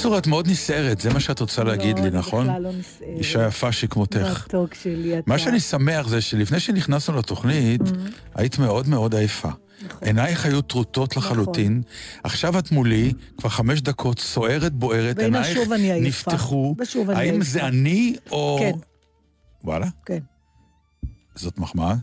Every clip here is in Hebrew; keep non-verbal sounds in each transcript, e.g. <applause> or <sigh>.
בקיצור, את מאוד נסערת, זה מה שאת רוצה להגיד לא, לי, אני נכון? בכלל לא נסערת. אישה יפה שכמותך. מתוק שלי, אתה. מה שאני שמח זה שלפני שנכנסנו לתוכנית, היית מאוד מאוד עייפה. Mm-hmm. נכון. עינייך היו טרוטות לחלוטין, עכשיו את מולי, כבר חמש דקות, סוערת, בוערת, עינייך אני. נפתחו. ושוב אני האם עייפה. זה אני או... כן. וואלה? כן. זאת מחמאה?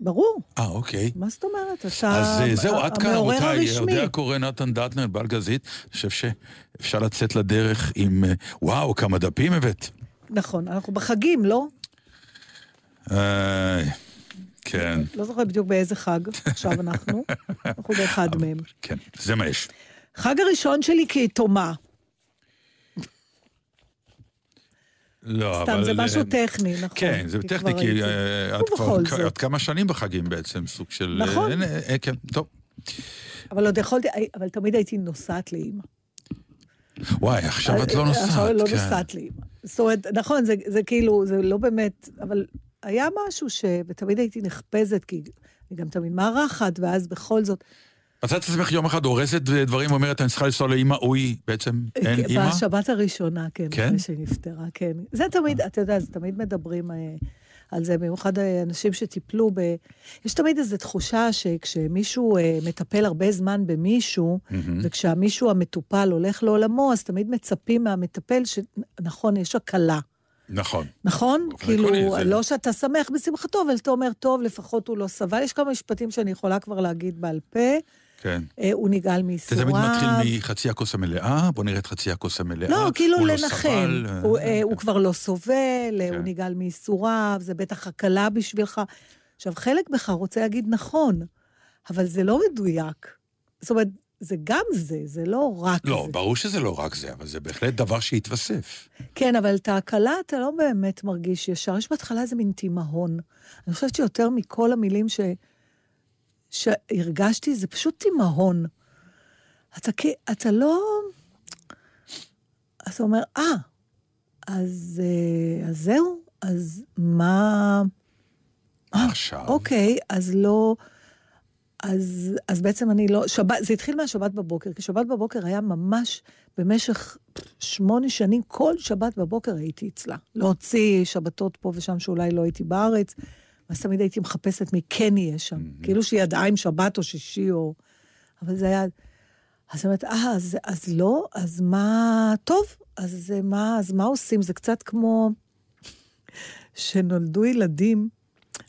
ברור. אה, אוקיי. מה זאת אומרת? אתה אז אה, זהו, עד כאן, המעורר רבותיי, הרשמי. יודע קורא נתן דטנר, בלגזית, אני חושב שאפשר לצאת לדרך עם, אה, וואו, כמה דפים הבאת. נכון, אנחנו בחגים, לא? כן, לא זוכר בדיוק באיזה חג עכשיו אנחנו. אנחנו באחד מהם. כן, זה מה יש. חג הראשון שלי כיתומה. לא, אבל... סתם, זה משהו טכני, נכון. כן, זה טכני, כי. אה, את כבר. את כמה שנים בחגים בעצם, סוג של... אה, נכון. אה, כן, טוב. אבל עוד יכולתי, אבל תמיד הייתי נוסעת לאימא. וואי, עכשיו את לא נוסעת. עכשיו לא כן. נוסעת לאימא. זאת אומרת, נכון, זה, זה כאילו, זה לא באמת, אבל היה משהו ש... ותמיד הייתי נחפזת, כי אני גם תמיד מארחת, ואז בכל זאת... מצאת את עצמך יום אחד הורסת דברים, אומרת, אני צריכה לנסוע לאימא, אוי, בעצם אין אימא? אה, בשבת הראשונה, כן, כן? אחרי שהיא נפטרה, כן. זה תמיד, אתה יודע, זה תמיד מדברים אה, על זה, במיוחד אה, אנשים שטיפלו ב... יש תמיד איזו תחושה שכשמישהו אה, מטפל הרבה זמן במישהו, וכשהמישהו המטופל הולך לעולמו, אז תמיד מצפים מהמטפל שנכון, יש הקלה. נכון. נכון? כאילו, זה- לא שאתה שמח בשמחתו, אבל אתה אומר, טוב, לפחות הוא לא סבל. יש כמה משפטים שאני יכולה כבר להגיד בעל פה. כן. אה, הוא נגאל זה מייסוריו. תמיד מתחיל מחצי הכוס המלאה, בוא נראה את חצי הכוס המלאה. לא, כאילו הוא לא לנחם. אה, הוא, אה, הוא כבר לא סובל, אה, הוא כן. נגאל מייסוריו, זה בטח הקלה בשבילך. עכשיו, חלק בך רוצה להגיד נכון, אבל זה לא מדויק. זאת אומרת, זה גם זה, זה לא רק לא, זה. ברור שזה לא רק זה, אבל זה בהחלט דבר שהתווסף. כן, אבל את ההקלה אתה לא באמת מרגיש ישר. יש בהתחלה איזה מין תימהון. אני חושבת שיותר מכל המילים ש... שהרגשתי, זה פשוט תימהון. אתה, אתה לא... אתה אומר, אה, אז, אה, אז זהו, אז מה... עכשיו. אוקיי, אז לא... אז, אז בעצם אני לא... שבת, זה התחיל מהשבת בבוקר, כי שבת בבוקר היה ממש במשך שמונה שנים, כל שבת בבוקר הייתי אצלה. להוציא שבתות פה ושם שאולי לא הייתי בארץ, אז תמיד הייתי מחפשת מי כן יהיה שם. כאילו שהיא ידעה אם שבת או שישי או... אבל זה היה... אז אני אומרת, אה, אז, אז לא, אז מה... טוב, אז מה, אז מה עושים? זה קצת כמו שנולדו ילדים.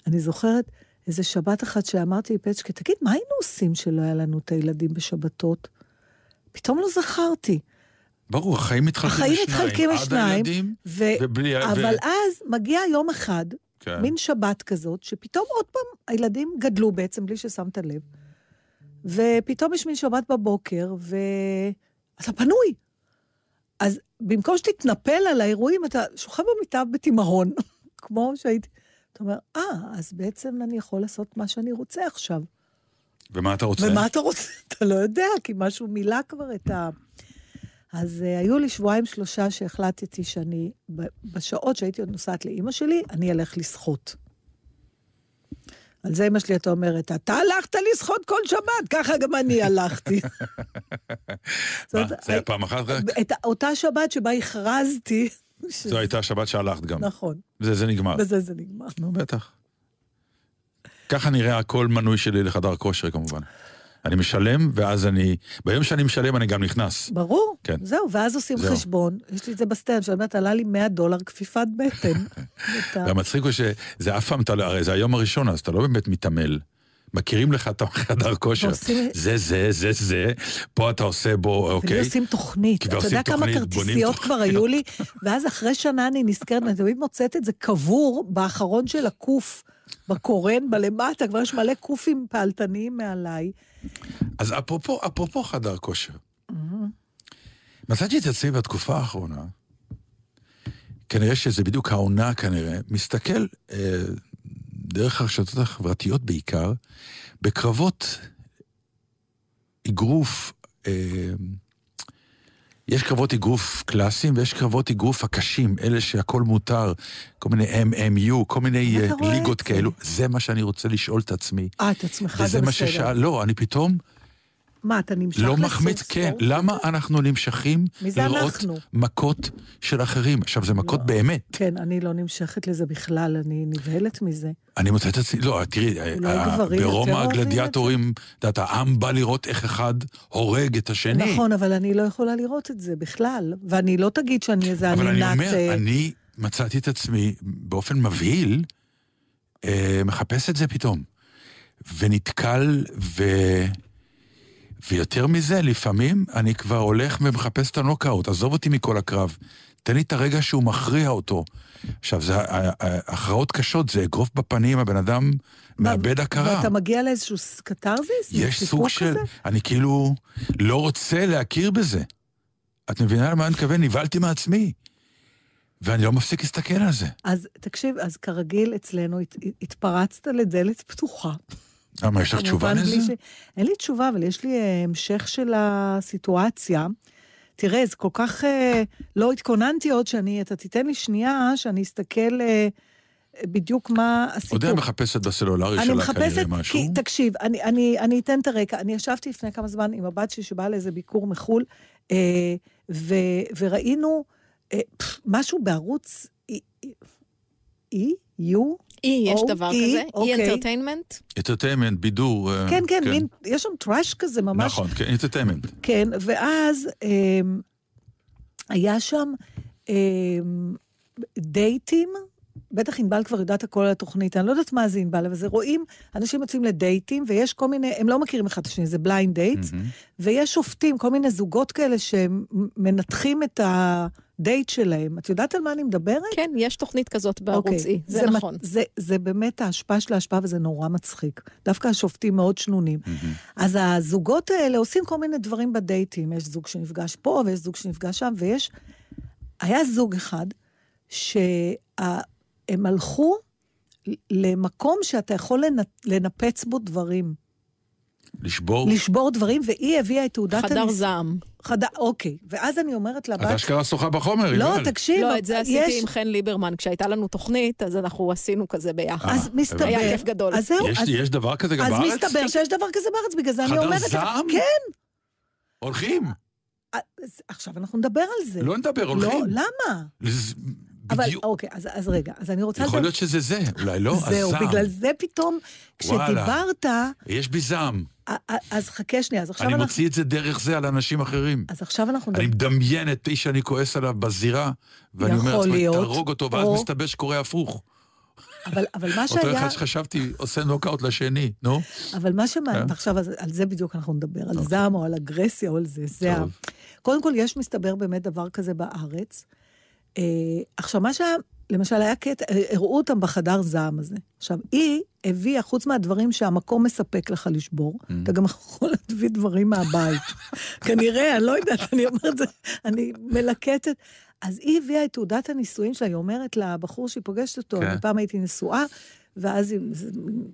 אני זוכרת איזה שבת אחת שאמרתי לפצ'קה, תגיד, מה היינו עושים שלא היה לנו את הילדים בשבתות? פתאום לא זכרתי. ברור, החיים מתחלקים החיים לשניים. מתחלקים עד לשניים, הילדים, ו... ובלי... אבל ו- אז מגיע יום אחד, כן. מין שבת כזאת, שפתאום עוד פעם הילדים גדלו בעצם בלי ששמת לב. ופתאום יש מין שבת בבוקר, ואתה פנוי. אז במקום שתתנפל על האירועים, אתה שוכב במיטה בתימהון, <laughs> כמו שהייתי... אתה אומר, אה, אז בעצם אני יכול לעשות מה שאני רוצה עכשיו. ומה אתה רוצה? ומה אתה רוצה? <laughs> אתה לא יודע, כי משהו מילא כבר את ה... אז uh, היו לי שבועיים שלושה שהחלטתי שאני, בשעות שהייתי עוד נוסעת לאימא שלי, אני אלך לשחות. על זה אמא שלי הייתה אומרת, אתה הלכת לשחות כל שבת, ככה גם אני <laughs> הלכתי. מה, זה היה פעם אחת רק? את אותה שבת שבה הכרזתי. זו הייתה השבת שהלכת גם. נכון, זה זה נגמר. בזה זה נגמר. נו, בטח. ככה נראה הכל מנוי שלי לחדר כושר כמובן. אני משלם, ואז אני... ביום שאני משלם אני גם נכנס. ברור, כן. זהו, ואז עושים זהו. חשבון. יש לי את זה בסטנדאפ, שאני אומרת, עלה לי 100 דולר כפיפת בטן. <laughs> והמצחיק הוא שזה אף פעם, לא- הרי זה היום הראשון, אז אתה לא באמת מתעמל. מכירים לך את החדר כושר. ועושים- זה, זה, זה, זה, פה אתה עושה בו, אוקיי? ולי עושים תוכנית. אתה ועושים יודע כמה כרטיסיות. כבר היו לי? ואז אחרי שנה אני נזכרת, אני תמיד מוצאת את זה קבור באחרון של הקוף, בקורן, בלמטה, כבר יש מלא קופים פעלתניים מעליי. אז אפרופו, אפרופו חדר כושר. מצאתי את עצמי בתקופה האחרונה, כנראה שזה בדיוק העונה כנראה, מסתכל אה, דרך הרשתות החברתיות בעיקר, בקרבות אגרוף, אה, יש קרבות אגרוף קלאסיים ויש קרבות אגרוף הקשים, אלה שהכל מותר, כל מיני MMU, כל מיני אה, ליגות? כאלו. זה מה שאני רוצה לשאול את עצמי. אה, את עצמך זה וזה מה בסדר. ששאל, לא, אני פתאום מה, אתה נמשך לא לסוג מחמיץ, כן? למה אנחנו נמשכים לראות אנחנו? מכות של אחרים? עכשיו, זה מכות באמת. כן, אני לא נמשכת לזה בכלל, אני נבהלת מזה. אני מוצא את עצמי, לא, תראי, אולי ה- גברים יותר ברומא הגלדיאטורים, את יודעת, העם בא לראות איך אחד הורג את השני. נכון, אבל אני לא יכולה לראות את זה בכלל. ואני לא תגיד שאני איזה אבל אני ענינת... אומר, אה, אני מצאתי את עצמי באופן מבהיל, אה, מחפש את זה פתאום. ונתקל, ו... ויותר מזה, לפעמים אני כבר הולך ומחפש את הנוקאוט, עזוב אותי מכל הקרב. תן לי את הרגע שהוא מכריע אותו. עכשיו, זה ה- ה- הכרעות קשות, זה אגרוף בפנים, הבן אדם מאבד הכרה. ואתה מגיע לאיזשהו קתרזיס? יש סוג של... כזה? אני כאילו לא רוצה להכיר בזה. את מבינה למה אני מתכוון? נבהלתי מעצמי. ואני לא מפסיק להסתכל על זה. אז תקשיב, אז כרגיל אצלנו הת, התפרצת לדלת פתוחה. למה, יש לך תשובה לזה? ש... אין לי תשובה, אבל יש לי אה, המשך של הסיטואציה. תראה, זה כל כך... אה, לא התכוננתי עוד שאני... אתה תיתן לי שנייה שאני אסתכל אה, בדיוק מה הסיפור. עוד אני מחפשת בסלולרי שלה מחפשת, כנראה משהו. כי תקשיב, אני, אני, אני אתן את הרקע. אני ישבתי לפני כמה זמן עם הבת שלי שבאה לאיזה ביקור מחו"ל, אה, ו, וראינו אה, פף, משהו בערוץ E, E, U, אי, יש או, דבר כזה, אי אוקיי. Entertainment. Entertainment, בידור. אה, כן, כן, מין, יש שם טראש כזה ממש. נכון, כן, Entertainment. כן, ואז אה, היה שם אה, דייטים, בטח ענבל כבר יודעת הכל על התוכנית, אני לא יודעת מה זה ענבל, אבל זה רואים, אנשים יוצאים לדייטים, ויש כל מיני, הם לא מכירים אחד את השני, זה blind date, ויש שופטים, כל מיני זוגות כאלה שמנתחים את הדייט שלהם. את יודעת על מה אני מדברת? כן, יש תוכנית כזאת בערוץ אוקיי, אי, זה מ- נכון. זה, זה באמת ההשפעה של ההשפעה, וזה נורא מצחיק. דווקא השופטים מאוד שנונים. אז הזוגות האלה עושים כל מיני דברים בדייטים. יש זוג שנפגש פה, ויש זוג שנפגש שם, ויש... היה זוג אחד שהם הלכו למקום שאתה יכול לנ- לנפץ בו דברים. לשבור. לשבור דברים, והיא הביאה את תעודת חדר הניס- זעם. חדר, אוקיי. ואז אני אומרת את לבת... אשכרה שוחה בחומר, לא, יובל. תקשיב, לא, את זה יש- עשיתי עם חן ליברמן. כשהייתה לנו תוכנית, אז אנחנו עשינו כזה ביחד. אה, אז מסתבר... היה כיף גדול. אז זהו, יש- אז- יש דבר כזה גם אז בארץ? מסתבר שיש דבר כזה בארץ, בגלל זה אני חדר אומרת לך. זעם? כן. הולכים. אז עכשיו אנחנו נדבר על זה. לא נדבר, לא, הולכים. למה? אבל בדיוק. אוקיי, אז, אז רגע, אז אני רוצה... יכול להיות שזה זה, אולי לא, זהו, הזעם. בגלל זה פתאום, וואלה. כשדיברת, יש בי זעם. אז חכה שנייה, אז עכשיו אני אנחנו... מוציא את זה דרך זה על אנשים אחרים. אז עכשיו אנחנו אני. מדמיין את איש שאני כועס עליו בזירה, ואני אומר לעצמי, תהרוג אותו, ואז או- מסתבר שקורה הפוך. אבל, אבל מה אותו שהיה... אחד שחשבתי עושה נוקאוט לשני, נו. אבל מה שמעניין. עכשיו אז- על זה בדיוק אנחנו נדבר, על אוקיי. זעם או על אגרסיה או על זה. טוב. קודם כל, יש מסתבר באמת דבר כזה בארץ. אה, עכשיו, מה שהיה, למשל, היה קטע, אה, הראו אותם בחדר זעם הזה. עכשיו, היא הביאה, חוץ מהדברים שהמקום מספק לך לשבור, Mm. אתה גם יכול להביא דברים מהבית. <laughs> כנראה, אני לא יודעת, אני אומרת, זה- אני מלקטת. אז היא הביאה את תעודת הנישואים שלה, היא אומרת לבחור שהיא פוגשת אותו, כן. אני פעם הייתי נשואה, ואז,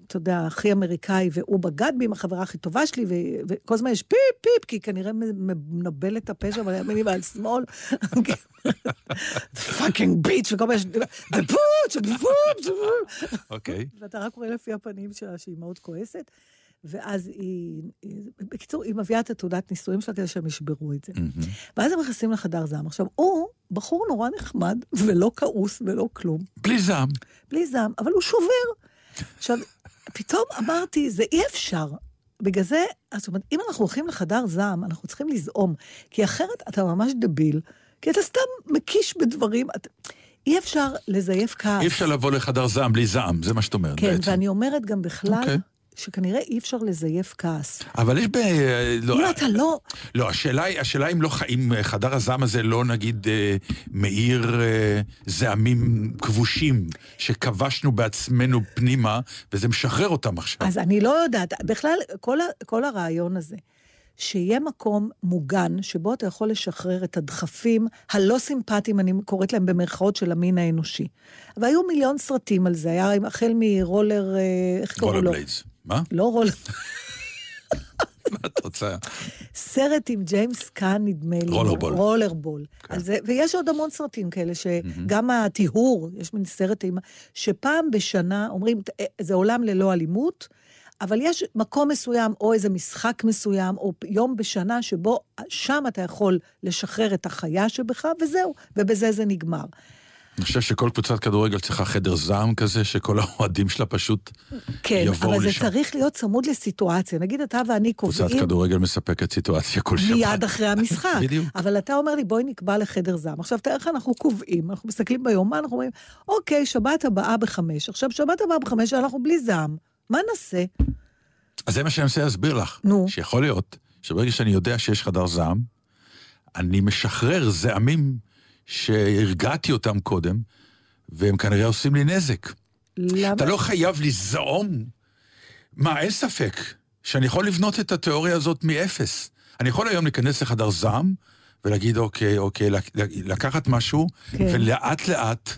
אתה יודע, הכי אמריקאי, והוא בגד בי עם החברה הכי טובה שלי, וכל הזמן יש פיפ, פיפ, כי כנראה מנבל את הפה שם על ימין ועל שמאל. פאקינג ביץ', וכל הזמן יש... the butch, the butch. אוקיי. ואתה רק רואה לפי הפנים שלה שהיא מאוד כועסת. ואז היא, היא- בקיצור, היא מביאה את התעודת נישואים שלה כדי שהם ישברו את זה. מהמם. ואז הם נכנסים לחדר זעם. עכשיו, הוא בחור נורא נחמד, ולא כעוס ולא כלום. בלי זעם. בלי זעם, אבל הוא שובר. עכשיו, פתאום אמרתי, זה אי אפשר. בגלל זה, זאת אומרת, אם אנחנו הולכים לחדר זעם, אנחנו צריכים לזעום, כי אחרת אתה ממש דביל, כי אתה סתם מקיש בדברים. את... אי אפשר לזייף כעס. אי אפשר לבוא לחדר זעם בלי זעם, זה מה שאת אומרת כן, בעצם. ואני אומרת גם בכלל, אוקיי. שכנראה אי אפשר לזייף כעס. אבל יש ב... לא, אם אתה לא... לא, השאלה היא, השאלה אם לא, ח- אם חדר הזעם הזה לא נגיד אה, מאיר אה, זעמים כבושים, שכבשנו בעצמנו פנימה, וזה משחרר אותם עכשיו. אז אני לא יודעת, בכלל, כל, ה, כל הרעיון הזה, שיהיה מקום מוגן, שבו אתה יכול לשחרר את הדחפים הלא סימפטיים, אני קוראת להם במרכאות של המין האנושי. והיו מיליון סרטים על זה, היה החל מרולר, אה, איך קראו רולר לו? בליידס. מה? לא רולר, מה את רוצה? סרט עם ג'יימס קאן, נדמה לי. רולרבול. רולרבול. כן. זה, ויש עוד המון סרטים כאלה, שגם הטיהור, יש מין סרט עם... שפעם בשנה אומרים, "אה, זה עולם ללא אלימות, אבל יש מקום מסוים, או איזה משחק מסוים, או יום בשנה, שבו שם אתה יכול לשחרר את החיה שבך, וזהו, ובזה זה נגמר. אני חושב שכל קבוצת כדורגל צריכה חדר זעם כזה, שכל האוהדים שלה פשוט כן, יבואו אבל זה לשם. צריך להיות צמוד לסיטואציה. נגיד, אתה ואני קבוצת קובעים... כדורגל מספקת סיטואציה כל שבת. מיד אחרי המשחק. <laughs> בדיוק. אבל אתה אומר לי, בואי נקבע לחדר זעם. עכשיו, תאר לך, אנחנו קובעים, אנחנו מסתכלים ביומן, אנחנו אומרים, אוקיי, שבת הבאה בחמש. עכשיו, שבת הבאה בחמש, אנחנו בלי זעם. מה נעשה? אז זה מה שאני מנסה להסביר לך. נו. שיכול להיות שברגע שאני יודע שיש חדר זעם, אני משחרר זעמים שהרגעתי אותם קודם, והם כנראה עושים לי נזק. למה? אתה לא חייב לזעום. מה, אין ספק שאני יכול לבנות את התיאוריה הזאת מאפס. אני יכול היום להיכנס לחדר זעם ולהגיד, אוקיי, אוקיי, לק- לקחת משהו, כן. ולאט לאט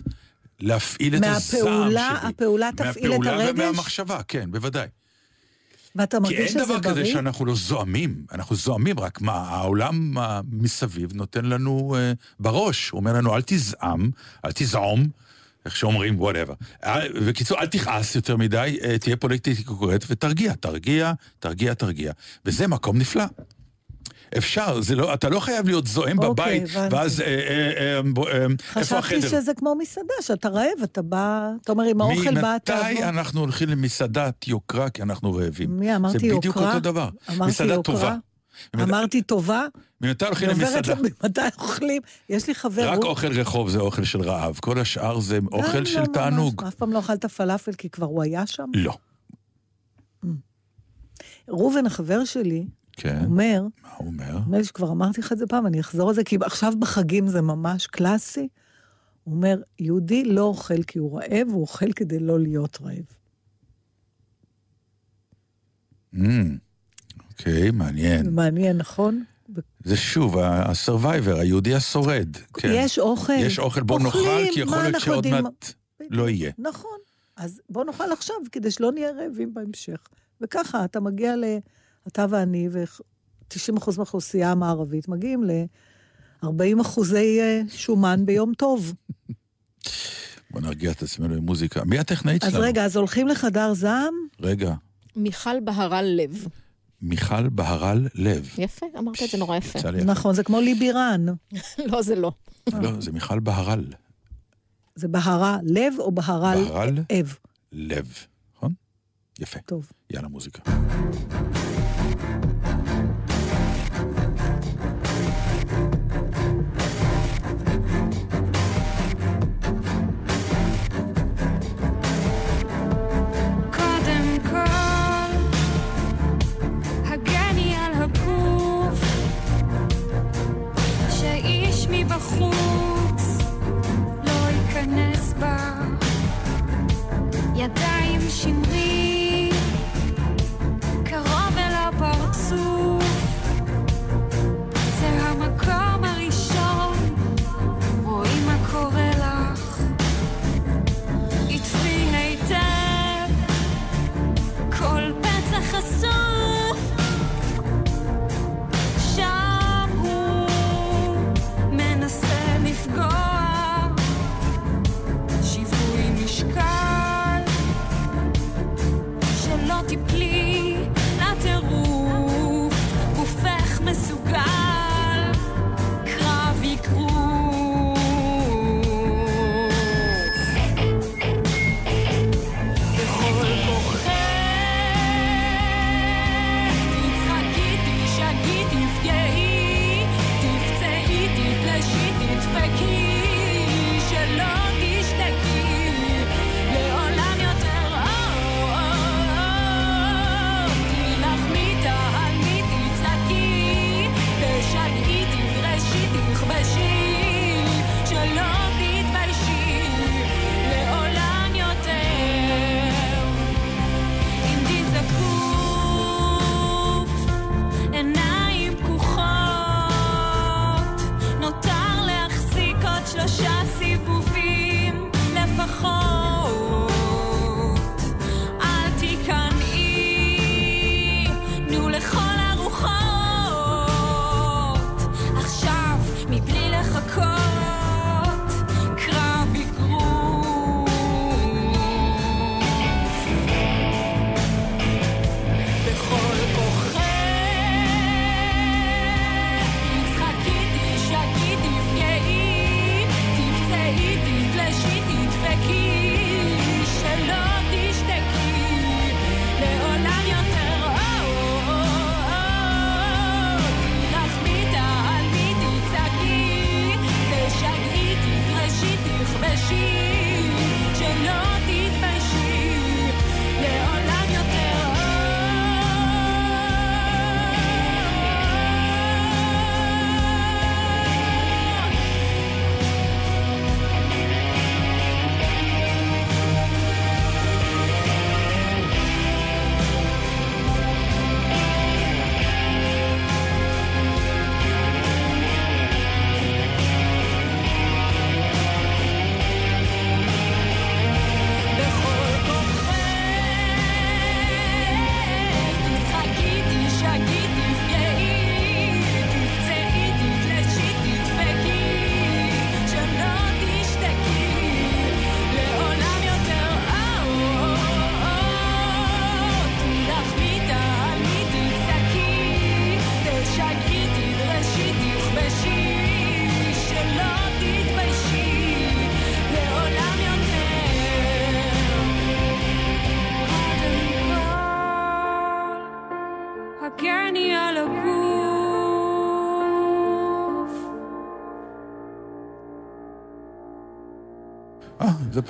להפעיל את הזעם שלי. מהפעולה, הפעולה תפעיל את מהפעולה הרגש? ומהמחשבה, כן, בוודאי. ואתה כי מרגיש אין שזה דבר כזה בריא? שאנחנו לא זועמים, אנחנו זועמים, רק מה, העולם אה, מסביב נותן לנו אה, בראש, הוא אומר לנו, אל תזעם, אל תזעום, איך שאומרים, whatever. בקיצור, אל תכעס יותר מדי, אה, תהיה פוליטית correct ותרגיע, תרגיע, תרגיע, תרגיע. וזה מקום נפלא. אפשר, זה לא, אתה לא חייב להיות זועם אוקיי, בבית, הבנתי. ואז אה, אה, אה, בוא, אה, איפה חשבתי החדר? שזה כמו מסעדה, שאתה רעב, אתה בא, אתה אומר, עם האוכל בא, אתה... ממתי אנחנו הולכים למסעדת יוקרה כי אנחנו רעבים? מי, אמרתי זה בדיוק יוקרה? אותו דבר. אמרתי מסעדה יוקרה? טובה. אמרתי טובה, ממתי הולכים למסעדה? <laughs> למתי אוכלים. יש לי חבר, רק הוא- אוכל רחוב זה אוכל של רעב, כל השאר זה אוכל לא של. תענוג. אף פעם לא אכלת פלאפל כי כבר הוא היה שם? לא. ראובן, החבר שלי, כן, אומר, מה הוא אומר? נדמה לי שכבר אמרתי לך את זה פעם, אני אחזור על זה, כי עכשיו בחגים זה ממש קלאסי. הוא אומר, יהודי לא אוכל כי הוא רעב, הוא אוכל כדי לא להיות רעב. אמ, אוקיי, מעניין. מעניין, נכון? זה שוב, ה-survivor, היהודי השורד. כן. יש אוכל. יש אוכל, בוא נאכל, אוכלים, כי יכול להיות שעוד יודעים? מעט לא יהיה. נכון. אז בוא נאכל עכשיו, כדי שלא נהיה רעבים בהמשך. וככה, אתה מגיע ל... אתה ואני, ו-90% מהאוכלוסייה המערבית מגיעים ל-40 אחוזי אה, שומן ביום טוב. בוא נרגיע את עצמנו עם מוזיקה. מי הטכנאית אז שלנו? רגע, אז הולכים לחדר זעם? רגע. מיכל בהרל לב. מיכל בהרל לב. יפה, אמרת את זה נורא יפה. יצא לי יפה. נכון, זה כמו ליבירן. <laughs> לא, זה לא. לא, זה מיכל בהרל. זה בהרה לב או בהרל בהרל אב. לב. נכון? יפה. טוב. יאללה, מוזיקה. she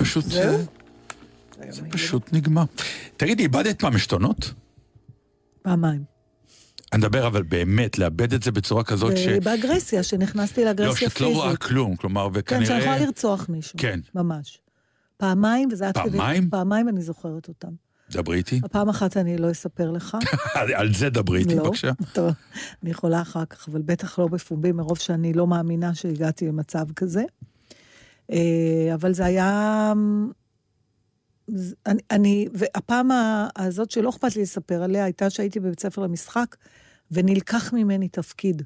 פשוט... זהו? אה, זה פשוט נגמר. תגידי, איבדת פעם עשתונות? פעמיים. אני מדבר אבל באמת, לאבד את זה בצורה כזאת ש... באגרסיה, שנכנסתי לא, לאגרסיה שאת לא רואה פיזית. כלום, כלומר, כן, שאני יכולה וכנראה... לרצוח מישהו. כן. ממש. פעמיים, וזה עד כדי... פעמיים? פעמיים אני זוכרת אותם. דברי איתי. הפעם אחת אני לא אספר לך. <laughs> על- על זה דברי איתי, לא. בבקשה. <laughs> טוב, אני יכולה אחר כך, אבל בטח לא בפומבי, מרוב שאני לא מאמינה שהגעתי למצב כזה. אה, אבל זה היה... אני, אני, והפעם הזאת שלא אכפת לי לספר עליה, הייתה שהייתי בבית ספר למשחק, ונלקח ממני תפקיד.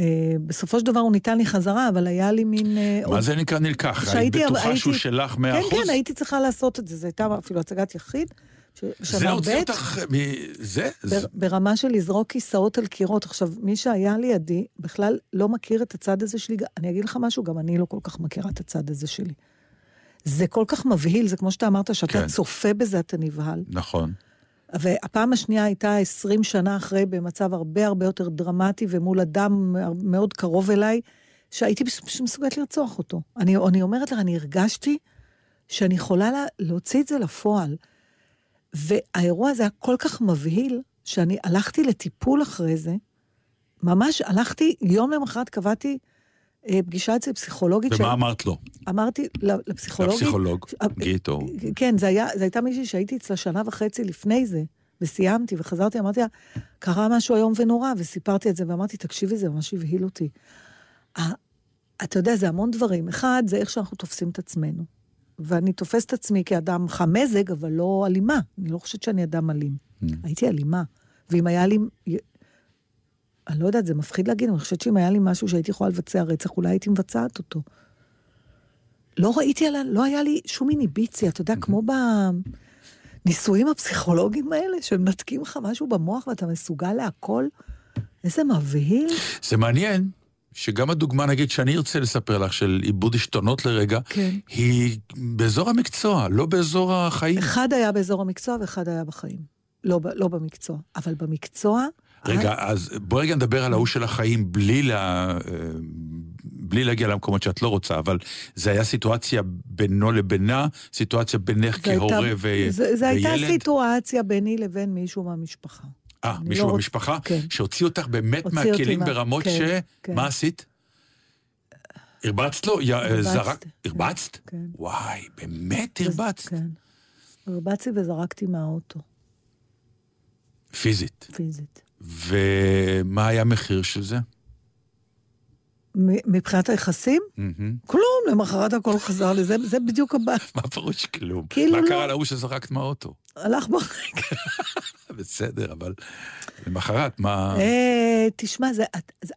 אה, בסופו של דבר הוא ניתן לי חזרה, אבל היה לי מין... אה, מה זה נקרא נלקח? היית בטוחה הייתי- שהוא שלך מאה כן, אחוז? כן, הייתי צריכה לעשות את זה, זו הייתה אפילו הצגת יחיד. זה הוציא אותך מ... זה? זה- בר- ברמה של לזרוק כיסאות על קירות. עכשיו, מי שהיה לידי בכלל לא מכיר את הצד הזה שלי. אני אגיד לך משהו, גם אני לא כל כך מכירה את הצד הזה שלי. זה כל כך מבהיל, זה כמו שאתה אמרת, שאתה כן. צופה בזה, אתה נבהל. נכון. והפעם השנייה הייתה 20 שנה אחרי, במצב הרבה הרבה יותר דרמטי, ומול אדם מאוד קרוב אליי, שהייתי מסוגלת לרצוח אותו. אני, אני אומרת לך, אני הרגשתי שאני יכולה לה, להוציא את זה לפועל. והאירוע הזה היה כל כך מבהיל, שאני הלכתי לטיפול אחרי זה, ממש הלכתי, יום למחרת קבעתי אה, פגישה אצל פסיכולוגית. ומה אמרת לו? אמרתי לפסיכולוגית... לפסיכולוג, אה, גית או... כן, זה היה, זו הייתה מישהי שהייתי אצלה שנה וחצי לפני זה, וסיימתי, וחזרתי, אמרתי לה, קרה משהו איום ונורא, וסיפרתי את זה, ואמרתי, תקשיבי, זה ממש הבהיל אותי. אתה יודע, זה המון דברים. אחד, זה איך שאנחנו תופסים את עצמנו. ואני תופסת עצמי כאדם חם מזג, אבל לא אלימה. אני לא חושבת שאני אדם אלים. הייתי אלימה. ואם היה לי... אני לא יודעת, זה מפחיד להגיד, אני חושבת שאם היה לי משהו שהייתי יכולה לבצע רצח, אולי הייתי מבצעת אותו. לא ראיתי עליה, לא היה לי שום איניביציה, אתה יודע, כמו בניסויים הפסיכולוגיים האלה, שמנתקים לך משהו במוח ואתה מסוגל להכל. איזה מבהיל. זה מעניין שגם הדוגמה, נגיד, שאני ארצה לספר לך, של עיבוד עשתונות לרגע, כן. היא באזור המקצוע, לא באזור החיים. אחד היה באזור המקצוע ואחד היה בחיים. לא, לא במקצוע. אבל במקצוע... רגע, אז בואי רגע נדבר על ההוא של החיים בלי, לה, אה, בלי להגיע למקומות שאת לא רוצה, אבל זה היה סיטואציה בינו לבינה, סיטואציה בינך הייתה- כהורה ו... זה, זה הייתה וילד? סיטואציה ביני לבין מישהו מהמשפחה. אה, אני מישהו לא במשפחה? כן. שהוציא אותך באמת מהכלים מה- ברמות כן, ש... כן. מה עשית? הרבצת לו? יא- הרבצתי, זרק... כן, הרבצת? כן. וואי, באמת הרבצת? כן. הרבצתי וזרקתי מהאוטו, פיזית. פיזית. ומה היה המחיר של זה? מבחינת היחסים? כלום, למחרת הכל חזר לזה, זה בדיוק הבא. <laughs> מה פירוש כלום? כאילו מה לא. קרה להוא שזרקת מהאוטו? הלך ברגע. <laughs> בסדר, אבל למחרת, מה... אה, תשמע,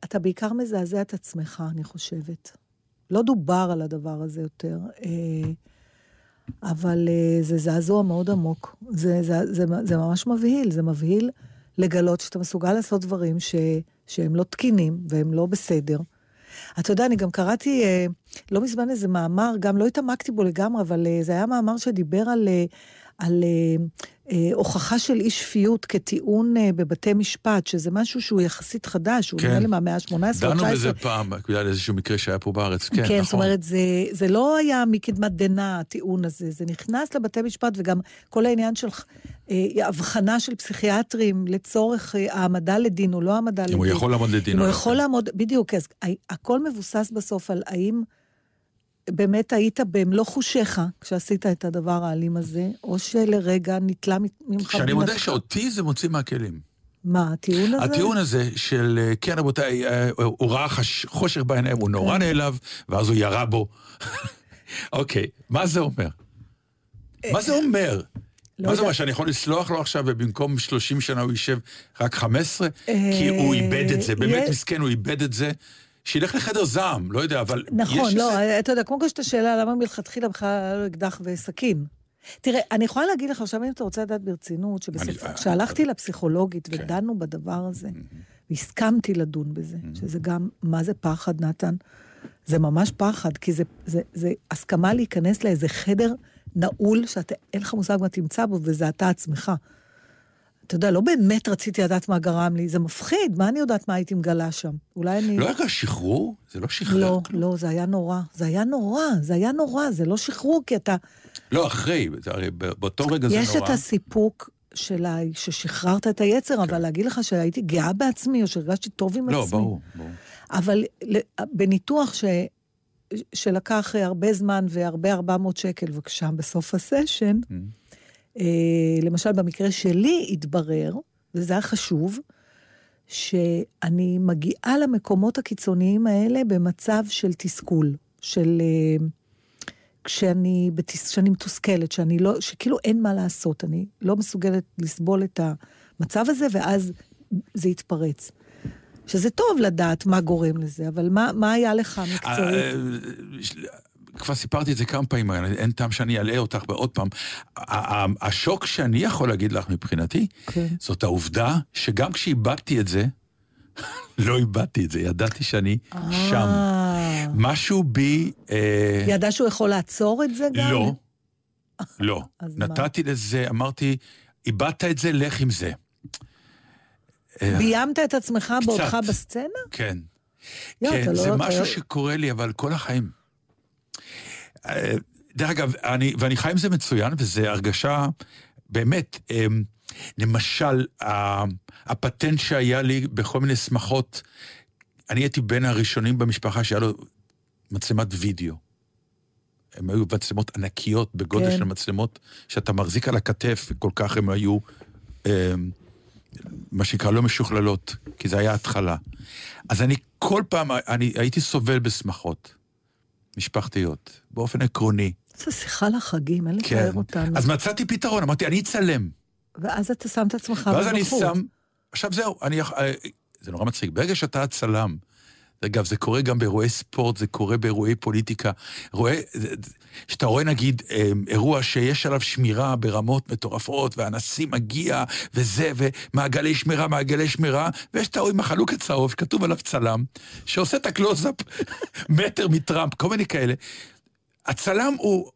אתה בעיקר מזעזע את עצמך, אני חושבת. לא דובר על הדבר הזה יותר, אה, אבל אה, זה זעזוע מאוד עמוק. זה, זה, זה, זה ממש מבהיל, זה מבהיל לגלות שאתה מסוגל לעשות דברים ש, שהם לא תקינים והם לא בסדר. אתה יודע, אני גם קראתי אה, לא מזמן איזה מאמר, גם לא התעמקתי בו לגמרי, אבל אה, זה היה מאמר שדיבר על, אה, על אה, אה, הוכחה של אי שפיות כטיעון אה, בבתי משפט, שזה משהו שהוא יחסית חדש, הוא כן. נראה לי מהמאה ה-18 או ה-19. דנו בזה פעם, בגלל איזשהו מקרה שהיה פה בארץ, כן, כן, נכון. זאת אומרת, זה, זה לא היה מקדמת דנא, הטיעון הזה, זה נכנס לבתי משפט, וגם כל העניין של הבחנה של פסיכיאטרים לצורך אה, העמדה לדין או לא העמדה לדין. אם הוא יכול לעמוד לדין. אם הוא. יכול לעמוד, בדיוק, אז הכל מבוסס בסוף על האם באמת היית במלוא חושיך כשעשית את הדבר האלים הזה, או שלרגע נתלה ממך... שאני מודה. שאותי זה מוציא מהכלים. מה, הטיעון הזה? הטיעון הזה של, אה, כן רבותיי, אה, הוא ראה חושך בעיניים, הוא כן. נורא נעלב, ואז הוא ירה בו. <laughs> אוקיי, מה זה אומר? מה זה אומר? לא מה זה אומר. שאני יכול לסלוח לו עכשיו ובמקום 30 שנה הוא יישב רק 15? אה, כי הוא איבד את זה, באמת יש- מסכן, הוא איבד את זה. שילך לחדר זעם, לא יודע, אבל נכון, יש לא, איזה- אתה יודע, כמו שיש את השאלה, למה מלכתחילה בכלל לו אקדח וסכין? תראה, אני יכולה להגיד לך עכשיו, אם אתה רוצה לדעת ברצינות, שבסוף, אני- כשהלכתי לפסיכולוגית כן. ודנו בדבר הזה, והסכמתי לדון בזה, שזה גם, מה זה פחד, נתן? זה ממש פחד, כי זה, זה, זה הסכמה להיכנס לאיזה חדר נעול, שאתה, אין לך מושג מה תמצא בו, וזה אתה עצמך. אתה יודע, לא באמת רציתי לדעת מה גרם לי, זה מפחיד, מה אני יודעת מה הייתי מגלה שם? אולי אני... לא היה שחרור? זה לא שחרר לא, כלום. לא, זה היה נורא. זה היה נורא, זה היה נורא, זה לא שחרור, כי אתה... לא, אחרי, הרי באותו רגע זה יש נורא. את הסיפוק של ה... ששחררת את היצר, אבל להגיד לך שהייתי גאה בעצמי, או שהרגשתי טוב עם לא, עצמי. ברור, ברור. אבל בניתוח ש... שלקח הרבה זמן והרבה 400 שקל, בבקשה, בסוף הסשן, Mm. אה, למשל, במקרה שלי התברר, וזה היה חשוב, שאני מגיעה למקומות הקיצוניים האלה במצב של תסכול, של... אה, כשאני, בתס... כשאני מתוסכלת, שאני לא, שכאילו אין מה לעשות, אני לא מסוגלת לסבול את המצב הזה, ואז זה יתפרץ. שזה טוב לדעת מה גורם לזה, אבל מה, מה היה לך מקצועית? אה, כבר סיפרתי את זה כמה פעמים, אין טעם שאני אלאה אותך בעוד פעם. השוק שאני יכול להגיד לך מבחינתי, כן. זאת העובדה שגם כשאיבדתי את זה, <laughs> לא איבדתי את זה, ידעתי שאני שם. אה, משהו בי... אה, ידע שהוא יכול לעצור את זה גם? לא, לא. <laughs> נתתי לזה, אמרתי, איבדת את זה, לך עם זה. אה, ביימת את עצמך קצת. בעודך בסצנה? כן. יו, כן, אתה זה לא- משהו אתה- שקורה לי, אבל כל החיים. אה, דרך אגב, אני, ואני חי עם זה מצוין, וזו הרגשה, באמת, אה, למשל, הפטנט שהיה לי בכל מיני שמחות, אני הייתי בין הראשונים במשפחה שהיה לו מצלמת וידאו. הם היו מצלמות ענקיות בגודל כן. של מצלמות שאתה מחזיק על הכתף, וכל כך הם היו, אה, מה שנקרא, לא משוכללות, כי זה היה התחלה. אז אני כל פעם, אני הייתי סובל בשמחות משפחתיות, באופן עקרוני. זה שיחה לחגים, אין כן. לתאר אותנו. אז מצאתי פתרון, אמרתי, אני אצלם. ואז אתה שם את עצמך ואז אני. שם... עכשיו זהו, אני... אה, זה נורא מצחיק. ברגע שאתה הצלם, אגב, זה קורה גם באירועי ספורט, זה קורה באירועי פוליטיקה. רואה, שאתה רואה נגיד אה, אירוע שיש עליו שמירה ברמות מטורפות, והנשיא מגיע, וזה, ומעגלי שמירה, מעגלי שמירה, ויש את ההוא עם החלוק הצהוב, שכתוב עליו צלם, שעושה את הקלוזאפ <laughs> מטר מטראמפ, כל מיני כאלה. הצלם הוא...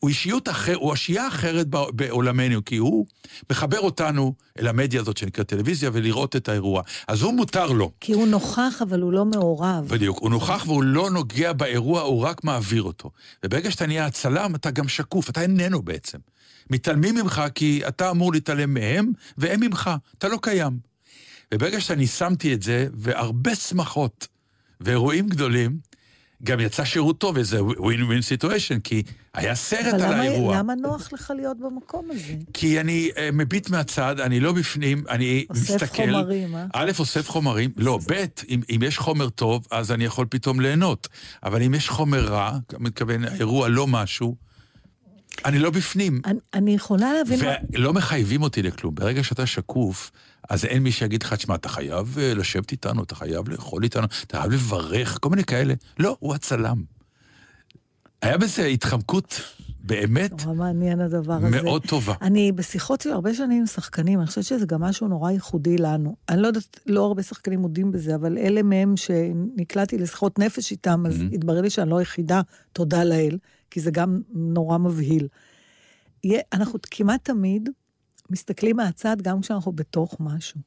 הוא אישיות אחרת, הוא אשייה אחרת בע- בעולמנו, כי הוא מחבר אותנו אל המדיה הזאת שנקראת טלוויזיה ולראות את האירוע. אז הוא מותר לו. כי הוא נוכח, אבל הוא לא מעורב. בדיוק, הוא נוכח והוא לא נוגע באירוע, הוא רק מעביר אותו. וברגע שאתה נהיה הצלם, אתה גם שקוף, אתה איננו בעצם. מתעלמים ממך כי אתה אמור להתעלם מהם, והם ממך, אתה לא קיים. וברגע שאני שמתי את זה, והרבה שמחות ואירועים גדולים, גם יצא שירות טוב, איזה ווין ווין סיטואשן, כי היה סרט על למה- האירוע. למה נוח לך להיות במקום הזה? כי אני uh, מביט מהצד, אני לא בפנים, אני אוסף מסתכל... חומרים, אה? א', אוסף חומרים, לא, ב', אם, אם יש חומר טוב, אז אני יכול פתאום ליהנות. אבל אם יש חומר רע, מתכוון, האירוע לא משהו, אני לא בפנים. אני- אני יכולה להבין... מה- ולא מחייבים אותי לכלום. ברגע שאתה שקוף, אז אין מי שיגיד לך, תשמע, אתה חייב אה, לשבת איתנו, אתה חייב לאכול איתנו, אתה חייב לברך, כל מיני כאלה. לא, הוא הצלם. היה בזה התחמקות באמת נורא מעניין הדבר הזה. מאוד טובה. אני בשיחות שלי הרבה שנים עם שחקנים, אני חושבת שזה גם משהו נורא ייחודי לנו. אני לא יודעת, לא הרבה שחקנים מודים בזה, אבל אלה מהם שנקלעתי לשיחות נפש איתם, אז Mhm. התברר לי שאני לא היחידה, תודה לאל, כי זה גם נורא מבהיל. אנחנו כמעט תמיד מסתכלים מהצד גם כשאנחנו בתוך משהו.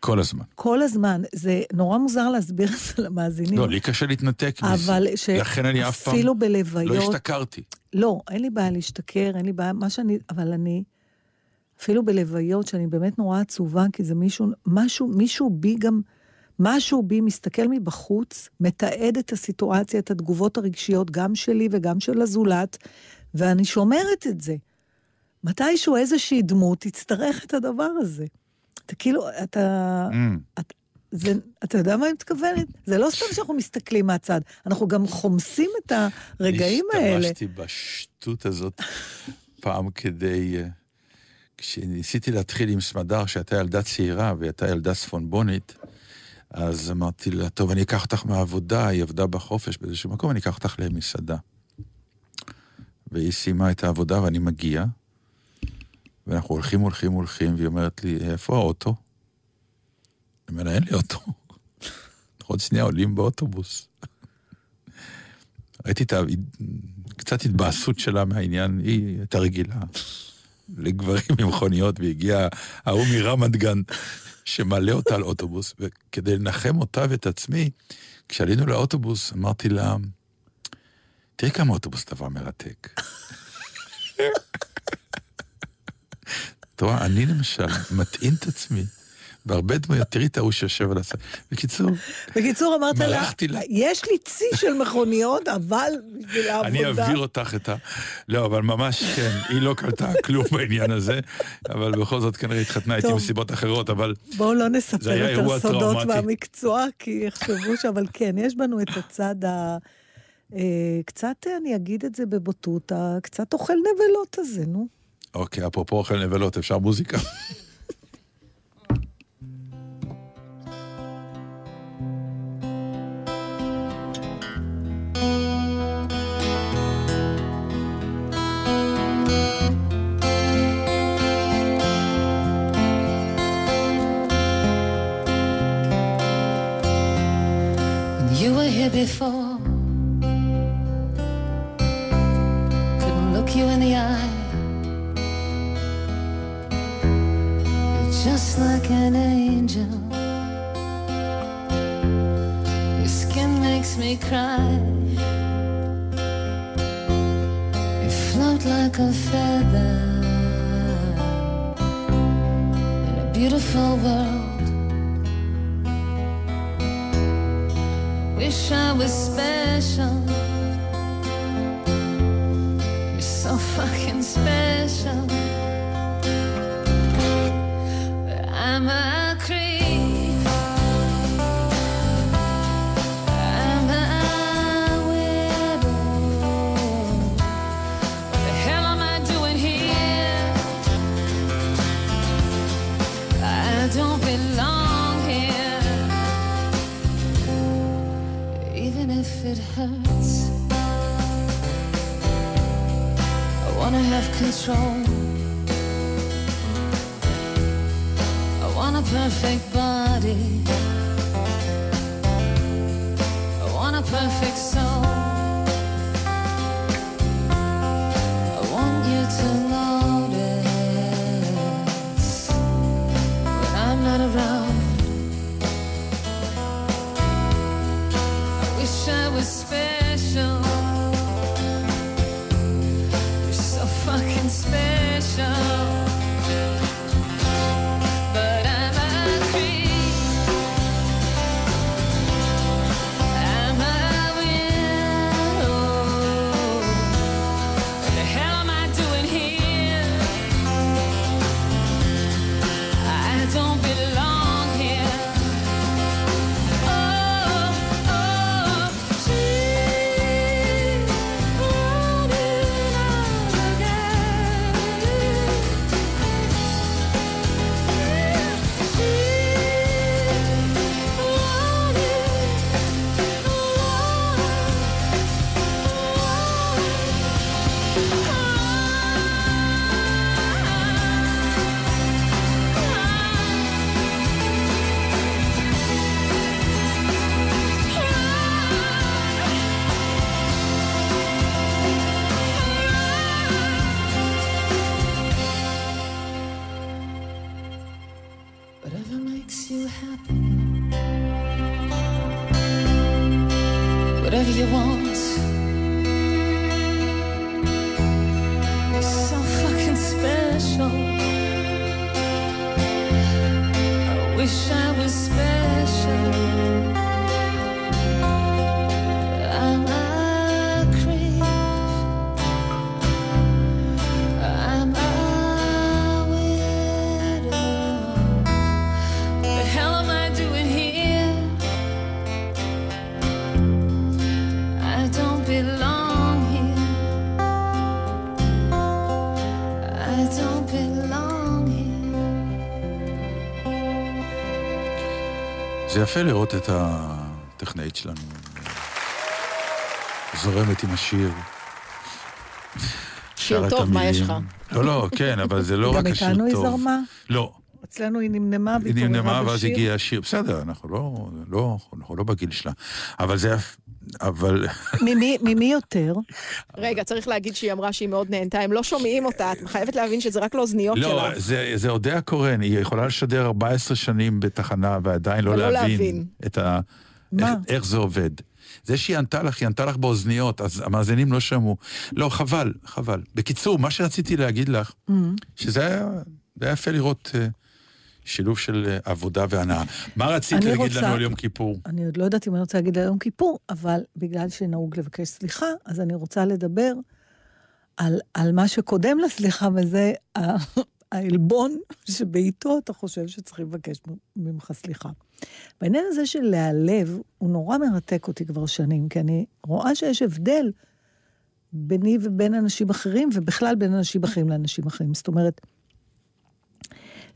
כל הזמן. כל הזמן, זה נורא מוזר להסביר את זה למאזינים. לא, לי קשה להתנתק מזה. אבל ש... לכן אני אף פעם אפילו לא בלוויות... השתכרתי. לא, אין לי בעיה להשתכר, אין לי בעיה, מה שאני, אבל אני, אפילו בלוויות, שאני באמת נורא עצובה, כי זה מישהו, משהו, מישהו בי גם, משהו בי מסתכל מבחוץ, מתעד את הסיטואציה, את התגובות הרגשיות, גם שלי וגם של הזולת, ואני שומרת את זה. מתישהו איזושהי דמות תצטרך את הדבר הזה. אתה כאילו, אתה... Mm. זה, אתה יודע מה אני מתכוונת? זה לא סתם שאנחנו מסתכלים מהצד, אנחנו גם חומסים את הרגעים האלה. השתמשתי בשטות הזאת פעם כדי... אה, כשניסיתי להתחיל עם סמדר, שהייתה ילדה צעירה והייתה ילדה צפונבונית, אז אמרתי לה, טוב, אני אקח אותך מהעבודה, היא עבדה בחופש באיזשהו מקום, אני אקח אותך למסעדה. והיא סיימה את העבודה ואני מגיע, ואנחנו הולכים, הולכים, הולכים, והיא אומרת לי, איפה האוטו? אני אומר לה, אין לי אוטו. <laughs> עוד שנייה עולים באוטובוס. <laughs> ראיתי את ה... קצת התבאסות שלה מהעניין, היא הייתה רגילה לגברים עם מכוניות, והגיע ההוא מרמת גן, שמעלה אותה על אוטובוס, וכדי לנחם אותה ואת עצמי, כשעלינו לאוטובוס, אמרתי לה, תראי כמה אוטובוס דבר מרתק. <laughs> את רואה, אני למשל מטעין את עצמי בהרבה דמויות, תראי את ההוא שיושב על הסף. בקיצור, בקיצור, אמרת לה, לה. יש לי צי של מכוניות, אבל בשביל העבודה... אני אעביר אותך את ה... לא, אבל ממש כן, היא לא קלטה כלום <laughs> בעניין הזה, אבל בכל זאת כנראה התחתנה איתי. מסיבות אחרות, אבל בואו לא נספר היה יותר אירוע סודות טראומטי. מהמקצוע, כי יחשבו ש... אבל כן, יש בנו את הצד ה... אה, קצת, אני אגיד את זה בבוטות, הקצת אוכל נבלות הזה, נו. אוקיי, אפרופו אוכל נבלות, אפשר מוזיקה? Wish I was special. You're so fucking special. זה יפה לראות את הטכנאית שלנו זורמת עם השיר. שיר טוב, מה. יש לך? לא, לא, כן, אבל זה לא גם רק השיר טוב. איתנו היא זרמה? לא, אצלנו היא נמנמה היא והתעוררה נמנמה ואז בשיר. הגיע השיר. בסדר, אנחנו לא, לא, אנחנו לא בגיל שלה. אבל זה, אבל ממי, ממי יותר? <laughs> רגע, צריך להגיד שהיא אמרה שהיא מאוד נהנתה, הם לא שומעים אותה, את חייבת להבין שזה רק לאוזניות לא, שלה. זה, זה אודיה קורן, היא יכולה לשדר 14 שנים בתחנה ועדיין לא ולא להבין, להבין. את ה... מה? איך, איך זה עובד. זה שהיא ענתה לך, היא ענתה לך באוזניות, אז המאזינים לא שמעו. לא, חבל, חבל. בקיצור, מה שרציתי להגיד לך, Mm. שזה היה, זה היה יפה לראות אה, שילוב של אה, עבודה והנאה. מה רצית להגיד רוצה- לנו על יום כיפור? אני עוד לא יודעת אם אני רוצה להגיד על יום כיפור, אבל בגלל שנהוג לבקש סליחה, אז אני רוצה לדבר על, על מה שקודם לסליחה, וזה <laughs> העלבון שבעיתו אתה חושב שצריכים לבקש ממך סליחה. בעניין הזה של להיעלב, הוא נורא מרתק אותי כבר שנים, כי אני רואה שיש הבדל ביני ובין אנשים אחרים, ובכלל בין אנשים אחרים לאנשים אחרים. זאת אומרת,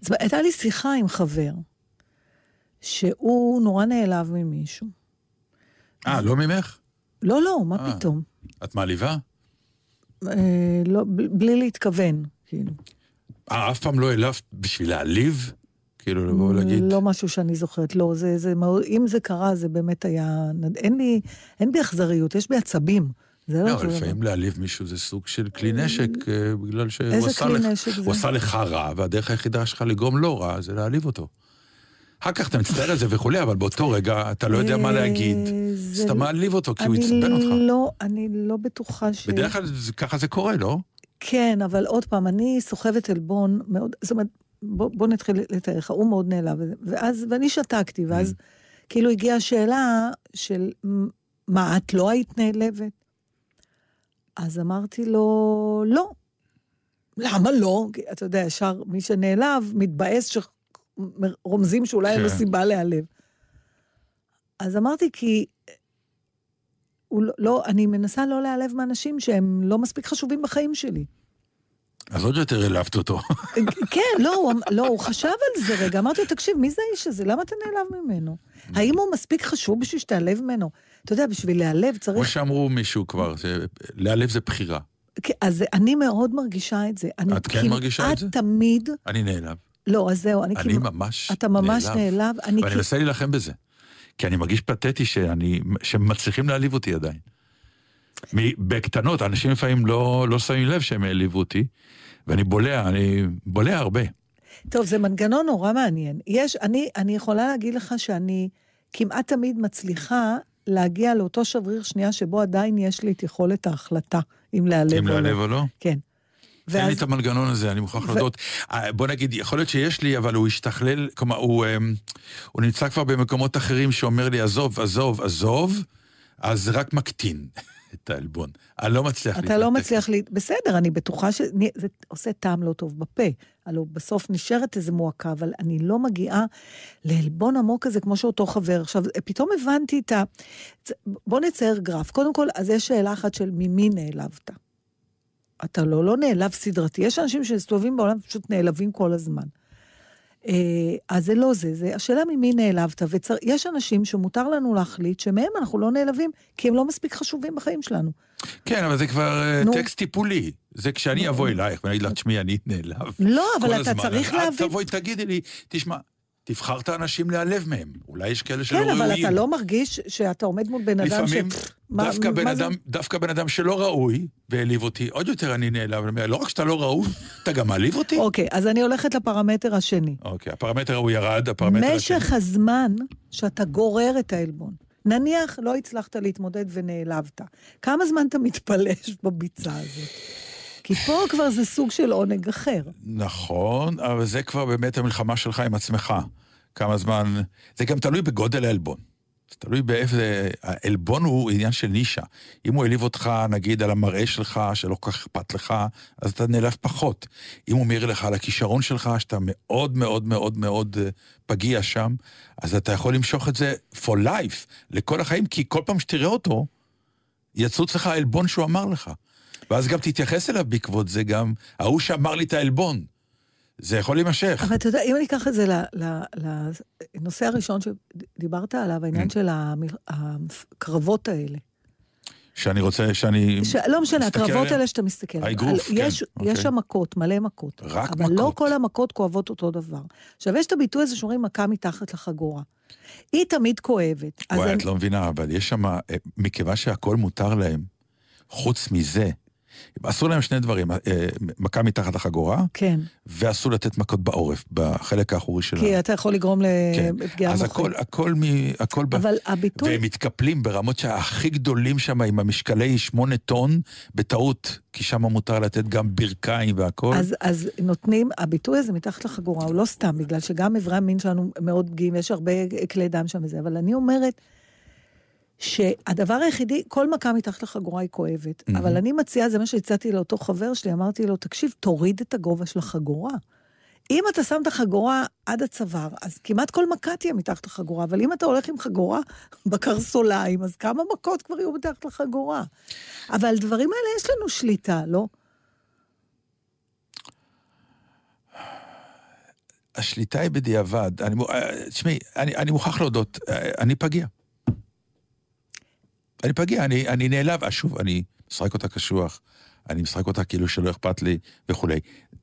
אז הייתה לי שיחה עם חבר, שהוא נורא נעלב ממישהו. אה, לא ממך? לא, לא, מה אה. פתאום? את מעליבה? אה, לא, בלי להתכוון, כאילו. אה, אף פעם לא העלבת בשביל להעליב? כאילו, לבוא ולהגיד... לא משהו שאני זוכרת, לא, זה, זה אם זה קרה, זה באמת היה, אין לי, אין בי אכזריות, יש בי עצבים. זה לא, לא. לפעמים להעליב מישהו זה סוג של כלי נשק, אה, בגלל שהוא עשה לך-? הוא עשה לך רע, והדרך היחידה שלך לגרום לו רע זה להעליב אותו. אחר כך אתה מצטער על זה וכולי, אבל באותו רגע אתה לא יודע מה אה, להגיד, אז אתה לא- מעליב אותו, כי הוא עצבן אותך. לא, אני לא בטוחה ש... בדרך כלל ככה זה קורה, לא? כן, אבל עוד פעם, אני סוחבת עלבון מאוד, זאת אומרת, בוא, בוא נתחיל לתאר לך, הוא מאוד נעלב, ואז, ואני שתקתי, ואז כאילו הגיעה השאלה של, "מ- מה, את לא היית נעלבת? אז אמרתי לו, לא. למה לא? כי אתה יודע, ישר מי שנעלב, מתבאס שרומזים שאולי אין לו כן. סיבה להיעלב. אז אמרתי, כי הוא לא, לא, אני מנסה לא להיעלב מאנשים שהם לא מספיק חשובים בחיים שלי. אז עוד יותר העלבת אותו. כן, לא, הוא, אמ- לא, הוא חשב על זה רגע. אמרתי לו, תקשיב, מי זה האיש הזה? למה אתה נעלב ממנו? האם הוא מספיק חשוב בשביל שתיעלב ממנו? אתה יודע, בשביל להיעלב כמו צריך... שאמרו מישהו כבר, להעלב זה בחירה. כן, אז אני מאוד מרגישה את זה. אני את כן מרגישה את זה? כמעט תמיד... אני נעלב. לא, אז זהו, אני אני כמעט... ממש אתה ממש נעלב. אני ואני מנסה להילחם בזה. כי אני מרגיש פתטי שאני, שהם מצליחים להעליב אותי עדיין. בקטנות, אנשים לפעמים לא, לא שמים לב שהם העליבו אותי, ואני בולע, אני בולע הרבה. טוב, זה מנגנון נורא מעניין. יש, אני, אני יכולה להגיד לך שאני כמעט תמיד מצליחה להגיע לאותו שבריר שנייה שבו עדיין יש לי את יכולת ההחלטה, אם להיעלב אם או להעלב לא. או לא? כן. אין לי את המנגנון הזה, אני מוכרח ו- להודות. אה, בוא נגיד, יכול להיות שיש לי, אבל הוא השתכלל, כלומר, הוא, אמ, הוא נמצא כבר במקומות אחרים שאומר לי, עזוב, עזוב, עזוב, אז רק מקטין את העלבון. אני לא מצליח אתה לא להתנתק. מצליח ל... בסדר, אני בטוחה שזה עושה טעם לא טוב בפה. הלוא בסוף נשארת איזה מועקה, אבל אני לא מגיעה לעלבון עמוק כזה כמו שאותו חבר. עכשיו, פתאום הבנתי את ה... בוא נצייר גרף. קודם כל, אז יש שאלה אחת של ממי נעלבת. אתה לא, לא נעלב סדרתי. יש אנשים שמסתובבים בעולם ופשוט נעלבים כל הזמן. אה, אז זה לא זה, זה השאלה ממי נעלבת. ויש אנשים שמותר לנו להחליט שמהם אנחנו לא נעלבים, כי הם לא מספיק חשובים בחיים שלנו. כן, אבל זה כבר אה, נו. טקסט טיפולי. זה כשאני אבוא אלייך ואני אגיד לך, תשמעי, אני נעלב. לא, אבל אתה הזמן. צריך את להבין... תבואי, תגידי לי, תשמע, תבחר את האנשים להיעלב מהם. אולי יש כאלה שלא כן, ראויים. אבל אתה לא מרגיש שאתה עומד מול בן אדם ש... לפעמים, מה- דווקא בן מה זה? דווקא בן אדם שלא ראוי, והעליב אותי, עוד יותר אני נעלב. לא רק שאתה לא ראוי, אתה גם מעליב אותי? אוקיי, אז אני הולכת לפרמטר השני. אוקיי, הפרמטר ההוא ירד, הפרמטר השני. משך הזמן שאתה גורר את העלבון. נניח לא הצלחת להתמודד ונעלבת. כמה זמן אתה מתפלש בביצה הזאת? כי פה כבר זה סוג של עונג אחר. נכון, אבל זה כבר באמת המלחמה שלך עם עצמך. כמה זמן... זה גם תלוי בגודל העלבון. זה תלוי באיזה... העלבון הוא עניין של נישה. אם הוא העליב אותך, נגיד, על המראה שלך, שלא כל כך אכפת לך, אז אתה נעלב פחות. אם הוא מעיר לך על הכישרון שלך, שאתה מאוד מאוד מאוד מאוד אה, פגיע שם, אז אתה יכול למשוך את זה for life, לכל החיים, כי כל פעם שתראה אותו, יצוץ לך העלבון שהוא אמר לך. ואז גם תתייחס אליו בעקבות זה גם, ההוא שאמר לי את העלבון. זה יכול להימשך. אבל אתה יודע, אם אני אקח את זה לנושא הראשון שדיברת עליו, העניין Mm. של הקרבות האלה. שאני רוצה, שאני... ש... לא משנה, הקרבות? האלה שאתה מסתכל. האגרוף, על- כן, יש, אוקיי. יש שם מכות, מלא מכות. רק אבל לא מכות. כל המכות כואבות אותו דבר. עכשיו, יש את הביטוי הזה שאומרים מכה מתחת לחגורה. היא תמיד כואבת. וואי, אני- את לא מבינה, אבל יש שם, אה, מכיוון שהכל מותר להם, חוץ מזה, אסור להם שני דברים, אה, מכה מתחת לחגורה, כן, ואסור לתת מכות בעורף, בחלק האחורי שלנו. כי אתה יכול לגרום כן. לפגיעה אז מוחית. הכל, הכל, מ, הכל ב... אבל הביטוי... והם מתקפלים ברמות שהכי גדולים שם, עם המשקלי שמונה טון, בטעות, כי שם מותר לתת גם ברכיים והכל. אז, אז נותנים, הביטוי הזה מתחת לחגורה הוא לא סתם, בגלל שגם איברי המין שלנו מאוד פגיעים, יש הרבה כלי דם שם וזה, אבל אני אומרת שהדבר היחידי, כל מכה מתחת לחגורה היא כואבת, מהמם. אבל אני מציעה, זה מה שהצעתי לאותו חבר שלי, אמרתי לו, תקשיב, תוריד את הגובה של החגורה. אם אתה שם את החגורה עד הצוואר, אז כמעט כל מכה תהיה מתחת לחגורה, אבל אם אתה הולך עם חגורה <laughs> בקרסוליים, אז כמה מכות כבר יהיו מתחת לחגורה? אבל על דברים האלה יש לנו שליטה, לא? השליטה היא בדיעבד. אני, אה, תשמעי, אני, אני מוכרח להודות, אה, אני פגיע. אני פגיע, אני, אני נעלב. אה, שוב, אני משחק אותה קשוח, אני משחק אותה כאילו שלא אכפת לי וכולי.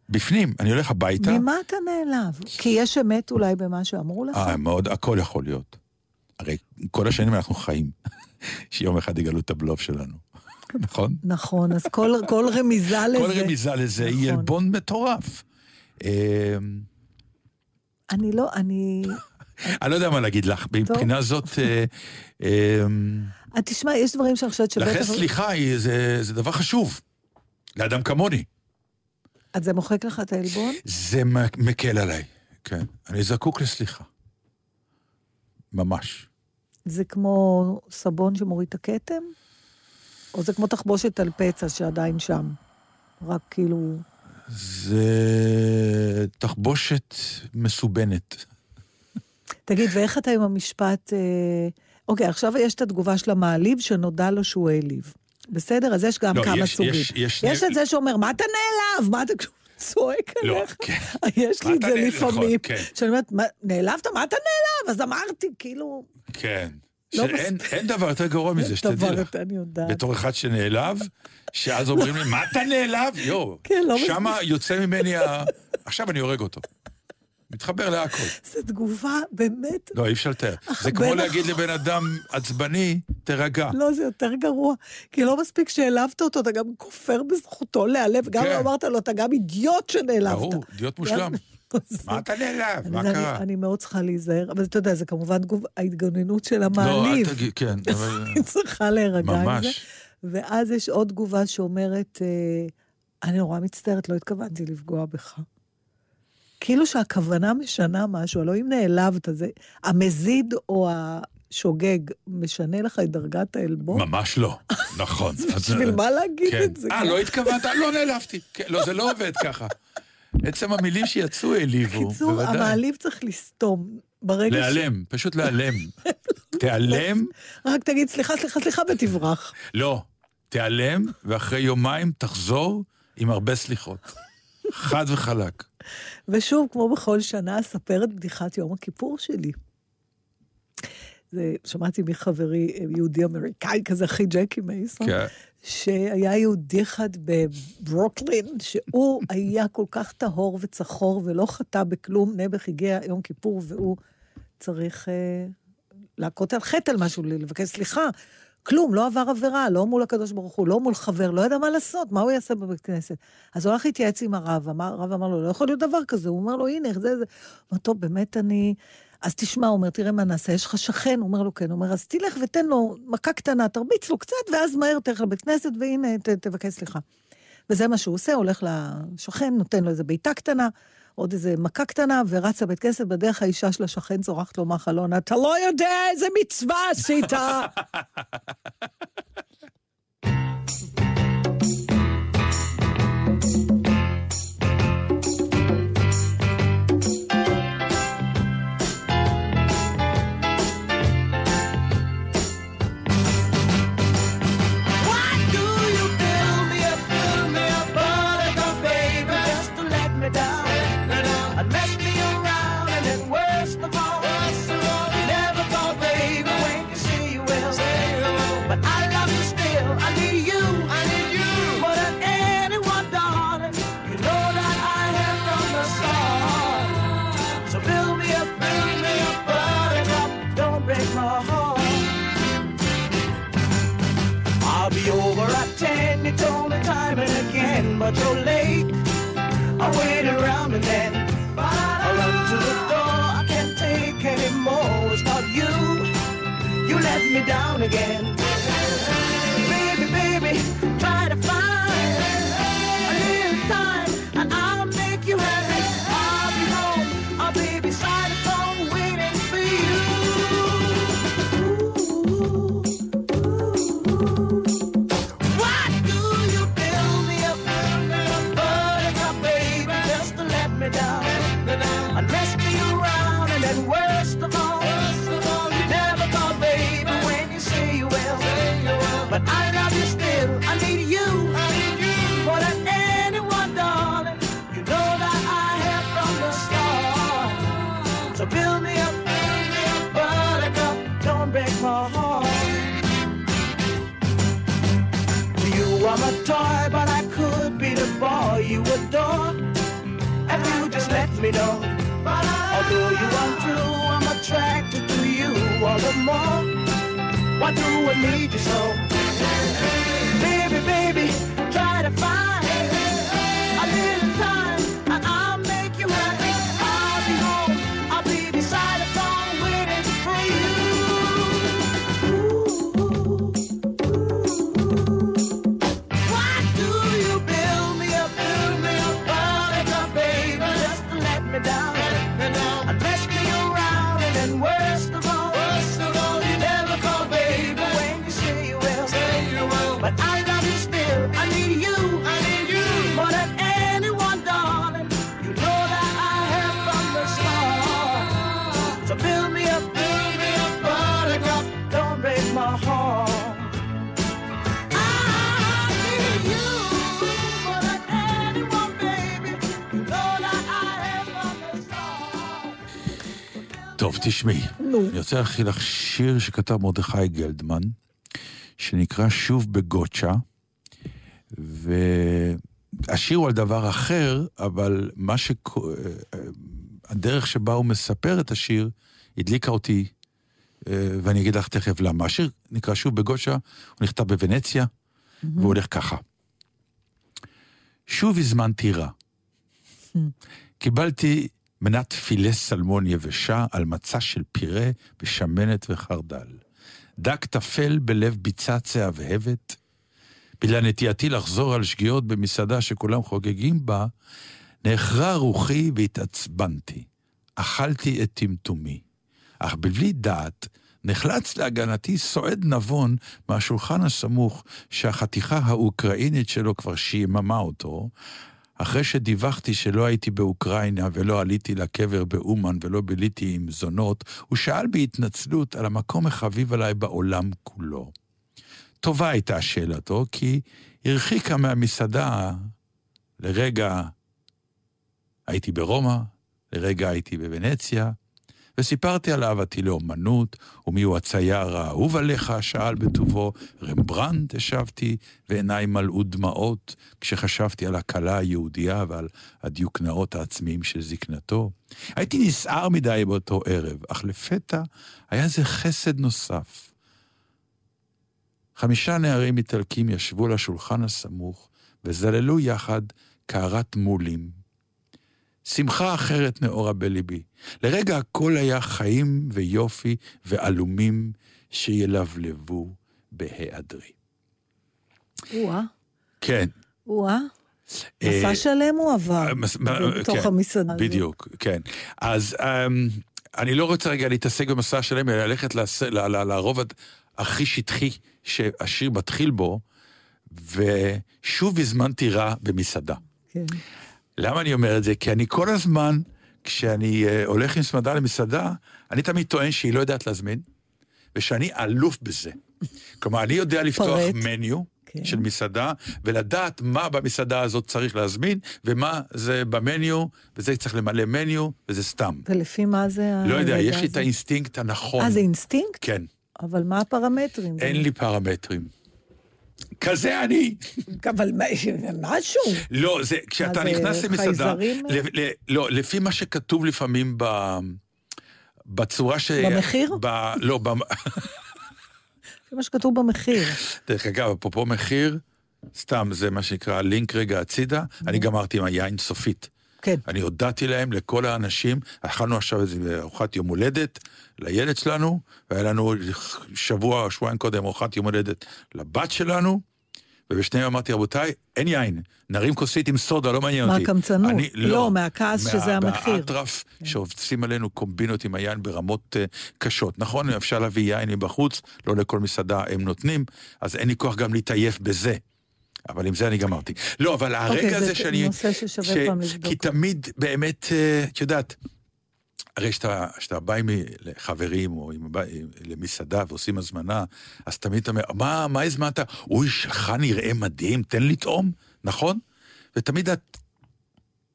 בפנים, אני הולך הביתה, ממה אתה נעלב? כי יש אמת אולי במה שאמרו לך? אה, מאוד, הכל יכול להיות. הרי כל השנים אנחנו חיים, <laughs> שיום אחד יגלו את הבלוף שלנו, <laughs> נכון? נכון, אז כל, כל רמיזה <laughs> לזה... כל רמיזה לזה היא נכון. עלבון מטורף. אה, אני לא, אני... אני לא יודע מה להגיד לך, מבחינה זאת, אה, אה, תשמע, יש דברים שאני חושבת שבטח... לכן סליחה היא- זה זה דבר חשוב, לאדם כמוני. אז זה מוחק לך את העלבון? זה מקל עליי, כן. אני זקוק לסליחה. ממש. זה כמו סבון שמוריד את הכתם? או זה כמו תחבושת על פצע שעדיין שם? רק כאילו... זה תחבושת מסובנת. תגיד, ואיך אתה עם המשפט... אה... אוקיי, עכשיו יש את התגובה של המעליב שנודע לו שהוא העליב. בסדר? אז יש גם לא, כמה יש- סוגים. יש- יש יש את זה שאומר, מה אתה נעלב? מה אתה צועק לא, עליך? כן. <laughs> יש לי את זה נעלב? לפעמים. נכון, כן. שאני אומרת, "מה, נעלבת? מה אתה נעלב? אז אמרתי, כאילו... כן. לא שאין אין דבר יותר גרוע מזה, שתדעי לך. אני יודעת. בתור אחד שנעלב, שאז אומרים לי, מה אתה נעלב? יואו. כן, לא שמה יוצא ממני ה... עכשיו אני הורג אותו. מתחבר להכל. זו תגובה באמת... לא, אי אפשר לתאר. זה כמו להגיד לבן אדם עצבני, תירגע. לא, זה יותר גרוע. כי לא מספיק שהעלבת אותו, אתה גם כופר בזכותו להיעלב. גם כן. אמרת לו, אתה גם אידיוט שנעלבת. ברור, אידיוט מושלם. <laughs> מה אתה נעלב? מה קרה? אני מאוד צריכה להיזהר, אבל אתה יודע, זה כמובן ההתגוננות של לא, אל המעליב. תגיד, כן, <laughs> אבל... אני צריכה להירגע עם זה. ואז יש עוד תגובה שאומרת, אה, אני נורא מצטערת, לא התכוונתי לפגוע בך. כאילו שהכוונה משנה משהו, הלוא אם נעלבת, זה המזיד או השוגג משנה לך את דרגת העלבון? ממש לא, נכון. <laughs> אז- בשביל מה להגיד כן. את זה? אה, לא התכוונת? לא נעלבתי. כן, לא, זה לא עובד ככה. עצם המילים שיצאו העליבו, בקיצור, בוודאי. המעליב צריך לסתום. ברגע ש... להיעלם, פשוט להיעלם. <laughs> תיעלם, רק תגיד סליחה, סליחה, סליחה, ותברח. לא. תיעלם, ואחרי יומיים תחזור עם הרבה סליחות. חד וחלק. ושוב, כמו בכל שנה, אספר את בדיחת יום הכיפור שלי. זה, שמעתי מחברי אה, יהודי אמריקאי כזה, אחי ג'קי מייסון, כן. שהיה יהודי אחד בברוקלין, שהוא <laughs> היה כל כך טהור וצחור ולא חטא בכלום. נעבך הגיע יום כיפור והוא צריך אה, להכות על חטא על משהו, לבקש סליחה. כלום, לא עבר עבירה, לא מול הקדוש ברוך הוא, לא מול חבר, לא ידע מה לעשות, מה הוא יעשה בבית כנסת. אז הוא הלך להתייעץ עם הרב, אמר, הרב אמר לו, לא יכול להיות דבר כזה, הוא אומר לו, הנה, זה, זה. הוא אומר, טוב, באמת אני... אז תשמע, הוא אומר, תראה מה נעשה, יש לך שכן? הוא אומר לו, כן. הוא אומר, אז תלך ותן לו מכה קטנה, תרביץ לו קצת, ואז מהר תלך לבית כנסת, והנה, ת, תבקש סליחה. וזה מה שהוא עושה, הולך לשכן, נותן לו איזה בעיטה קטנה, עוד איזה מכה קטנה, ורץ לבית כנסת, בדרך האישה של השכן צורחת לו מהחלון, אתה לא יודע איזה מצווה עשית. <laughs> but you're late. I waited around and then But I run to the door. I can't take anymore. Not you. You let me down again. Me know. Although you are true, I'm attracted to you all the more. Why do I need you so? Baby, תשמעי. נו. אני רוצה להכין לך שיר שכתב מרדכי גלדמן, שנקרא שוב בגוצ'ה, והשיר הוא על דבר אחר, אבל מה ש... הדרך שבה הוא מספר את השיר הדליקה אותי, אה, ואני אגיד לך תכף למה. השיר נקרא שוב בגוצ'ה, הוא נכתב בוונציה, והוא הולך ככה. שוב הזמנתי רע. קיבלתי מנת פילה סלמון יבשה על מצע של פירה ושמנת וחרדל. דג טפל בלב ביצה צהבהבת. בגלל נטייתי לחזור על שגיאות במסעדה שכולם חוגגים בה, נאחרה רוחי והתעצבנתי. אכלתי את טמטומי. אך בלי דעת, נחלץ להגנתי סועד נבון מהשולחן הסמוך שהחתיכה האוקראינית שלו כבר שיממה אותו, אחרי שדיווחתי שלא הייתי באוקראינה ולא עליתי לקבר באומן ולא ביליתי עם זונות, הוא שאל בהתנצלות על המקום החביב עליי בעולם כולו. טובה הייתה שאלתו, כי הרחיקה מהמסעדה. לרגע הייתי ברומא, לרגע הייתי בוונציה, וסיפרתי על אהבתי לאומנות, ומיהו הצייר האהוב עליך, שאל בטובו. רמברנט, השבתי, ועיניי מלאו דמעות, כשחשבתי על הכלה היהודייה ועל הדיוקנאות העצמיים של זקנתו. הייתי נסער מדי באותו ערב, אך לפתע היה זה חסד נוסף. חמישה נערים איטלקים ישבו על השולחן הסמוך, וזללו יחד קערת מולים. שמחה אחרת נאורה בליבי. לרגע הכל היה חיים ויופי ועלומים שילבלבו בהיעדרי. או-אה, כן. או-אה. אה, מסע שלם הוא עבר אה, בתוך כן, המסעדה. הזאת. בדיוק, כן. אז אמ, אני לא רוצה רגע להתעסק במסע שלהם, אלא ללכת לרובד הכי שטחי שהשיר מתחיל בו, ושוב הזמנתי רע במסעדה. כן. למה אני אומר את זה? כי אני כל הזמן, כשאני uh, הולך עם סמדר למסעדה, אני תמיד טוען שהיא לא יודעת להזמין, ושאני אלוף בזה. כלומר, אני יודע לפתוח פרט. menu כן. של מסעדה, ולדעת מה במסעדה הזאת צריך להזמין, ומה זה ב menu, וזה צריך למלא menu, וזה סתם. ולפי מה זה לא יודע, יש לי את? האינסטינקט הנכון. אה, זה אינסטינקט? כן, אבל מה הפרמטרים? אין לי פרמטרים. כזה אני. אבל משהו. לא, זה, כשאתה נכנס למסעדה, חייזרים? ל, ל, לא, לפי מה שכתוב לפעמים ב, בצורה ש... במחיר? ב, לא, ב, זה מה שכתוב במחיר. דרך אגב, אפרופו מחיר, סתם, זה מה שנקרא לינק רגע הצידה, אני גמרתי עם היין סופית. כן. אני הודעתי להם, לכל האנשים, אכלנו עכשיו איזה ארוחת יום הולדת לילד שלנו, והיה לנו שבוע, שבועיים קודם ארוחת יום הולדת לבת שלנו, ובשניהם אמרתי, רבותיי, אין יין, נרים כוסית עם סודה, לא מעניין אותי. מהקמצנות. אני- לא, מהכעס שזה המחיר. מהאטרף, שעושים עלינו קומבינות עם היין ברמות uh, קשות. נכון, אפשר להביא יין מבחוץ, לא לכל מסעדה הם נותנים, אז אין לי כוח גם להתעייף בזה. אבל עם זה אני גמרתי. לא, אבל הרגע אוקיי, הזה זה שאני... נושא ששווה פעם לבדוק. כי תמיד באמת, אה, את יודעת, הרי כשאתה בא עם לחברים או עם, עם- למסעדה ועושים הזמנה, אז תמיד אתה אומר, מה, מה הזמנת? אוי, שלך נראה מדהים, תן לטעום, נכון? ותמיד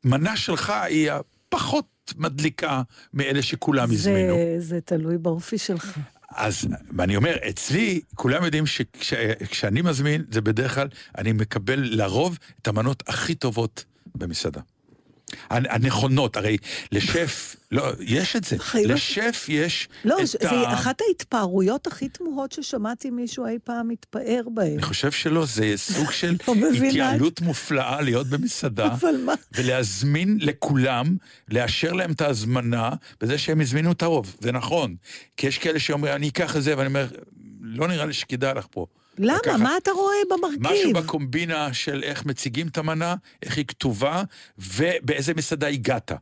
המנה שלך היא הפחות מדליקה מאלה שכולם הזמינו. זה, זה תלוי באופי שלך. אז, ואני אומר, אצלי, כולם יודעים שכשאני מזמין, זה בדרך כלל, אני מקבל לרוב את המנות הכי טובות במסעדה. הנ- הנכונות, הרי לשף, לא, יש את זה, חיים. לשף יש לא, את זה ה... אחת ההתפארויות הכי תמוהות ששמעתי מישהו אי פעם מתפאר בהן. אני חושב שלא, זה סוג <laughs> של לא. התייעלות מופלאה להיות במסעדה? <laughs> ולהזמין לכולם, לאשר להם את ההזמנה, בזה שהם הזמינו את הרוב, זה נכון. כי יש כאלה שאומרים, אני אקח את זה, ואני אומר, לא נראה לי שכדאי לך פה. למה? לקחת מה אתה רואה משהו במרכיב? בקומבינה של איך מציגים את המנה, איך היא כתובה, ובאיזה מסעדה הגעת.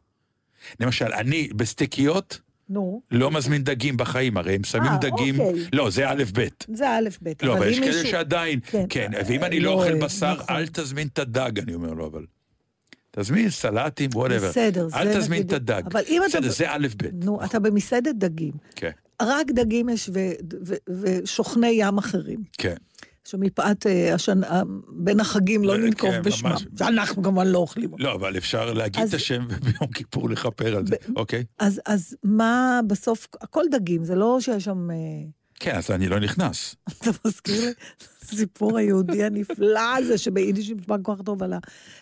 למשל, אני בסטייקיות נו, לא מזמין דגים בחיים, הרי הם שמים אה, דגים... אוקיי. לא, זה א' ב'. זה א' ב', לא, אבל יש כאלה מישהו- שעדיין, כן. כן, ואם אני לא לא אוכל אוהב, בשר, נכון. אל תזמין את הדג, אני אומר לו, אבל... תזמין סלטים, whatever. בסדר, זה אל תזמין נגיד- את הדג. אבל אם אתה- בסדר, זה א' ב'. נו, אתה במסעדת דגים. כן, רק דגים יש ו- ו- ושוכני ים אחרים. כן. שמפאת אה, השנה, בין החגים לא כן, ננקוב ממש. בשמם. שאנחנו כמובן לא אוכלים אותם. לא, אבל אפשר להגיד אז- את השם וביום כיפור לכפר על זה, אוקיי? אז, אז מה בסוף, הכל דגים, זה לא שיש שם... אה, כן, אז אני לא נכנס. <laughs> אתה מזכיר לי הסיפור היהודי הנפלא הזה, שביידיש נשמע כל כך טוב על ה...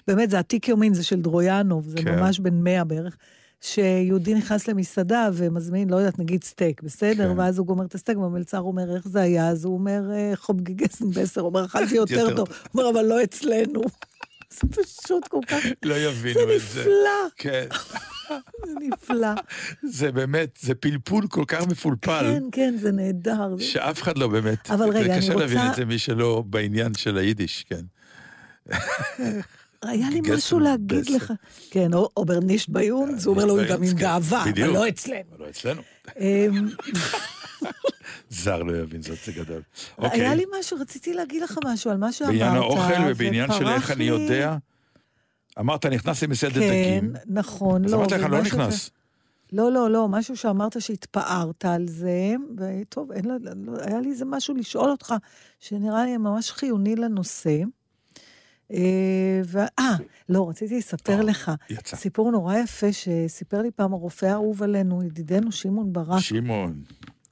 באמת, זה עתיק יומין, זה של דרויאנוב, זה כן. ממש בן מאה בערך. שיהודי נכנס למסעדה ומזמין, לא יודעת, נגיד סטייק, בסדר? כן. ואז הוא גומר את הסטייק, והמלצר אומר, איך זה היה? אז הוא אומר, "אה, חובגיגסן בסר, הוא אומר, אכלתי יותר טוב. הוא אומר, אבל לא אצלנו. <laughs> זה פשוט כל כך... לא זה יבינו את זה. נפלא, כן, <laughs> זה נפלא. זה באמת, זה פלפול כל כך מפולפל, כן, כן, זה נהדר. זה- שאף אחד לא באמת... אבל רגע, זה אני קשה להבין רוצה- את זה, מי שלא בעניין של היידיש, כן. <laughs> היה לי משהו להגיד. לך. כן, או- אָבער נישט בײַ אונדז, הוא אומר לו גם עם כן, גאווה, אבל. לא אצלנו. אבל לא אצלנו. אמ, <laughs> זר לא יבין, זאת זה גדול. היה אוקיי, לי משהו, רציתי להגיד לך משהו על מה שאמרת. בעניין האוכל ובעניין של איך אני יודע, אמרת, נכנס למסעדת כן, דגים. נכון, אז לא. אמרתי לך, לא נכנס. לא, לא, לא, משהו שאמרת שהתפארת על זה, וטוב, אין, לא, היה לי איזה משהו לשאול אותך, שנראה לי ממש חיוני לנושא. אה, אה, לא, רציתי לספר לך. יצא. סיפור נורא יפה שסיפר לי פעם הרופא האהוב עלינו, ידידנו שמעון ברק, שמעון.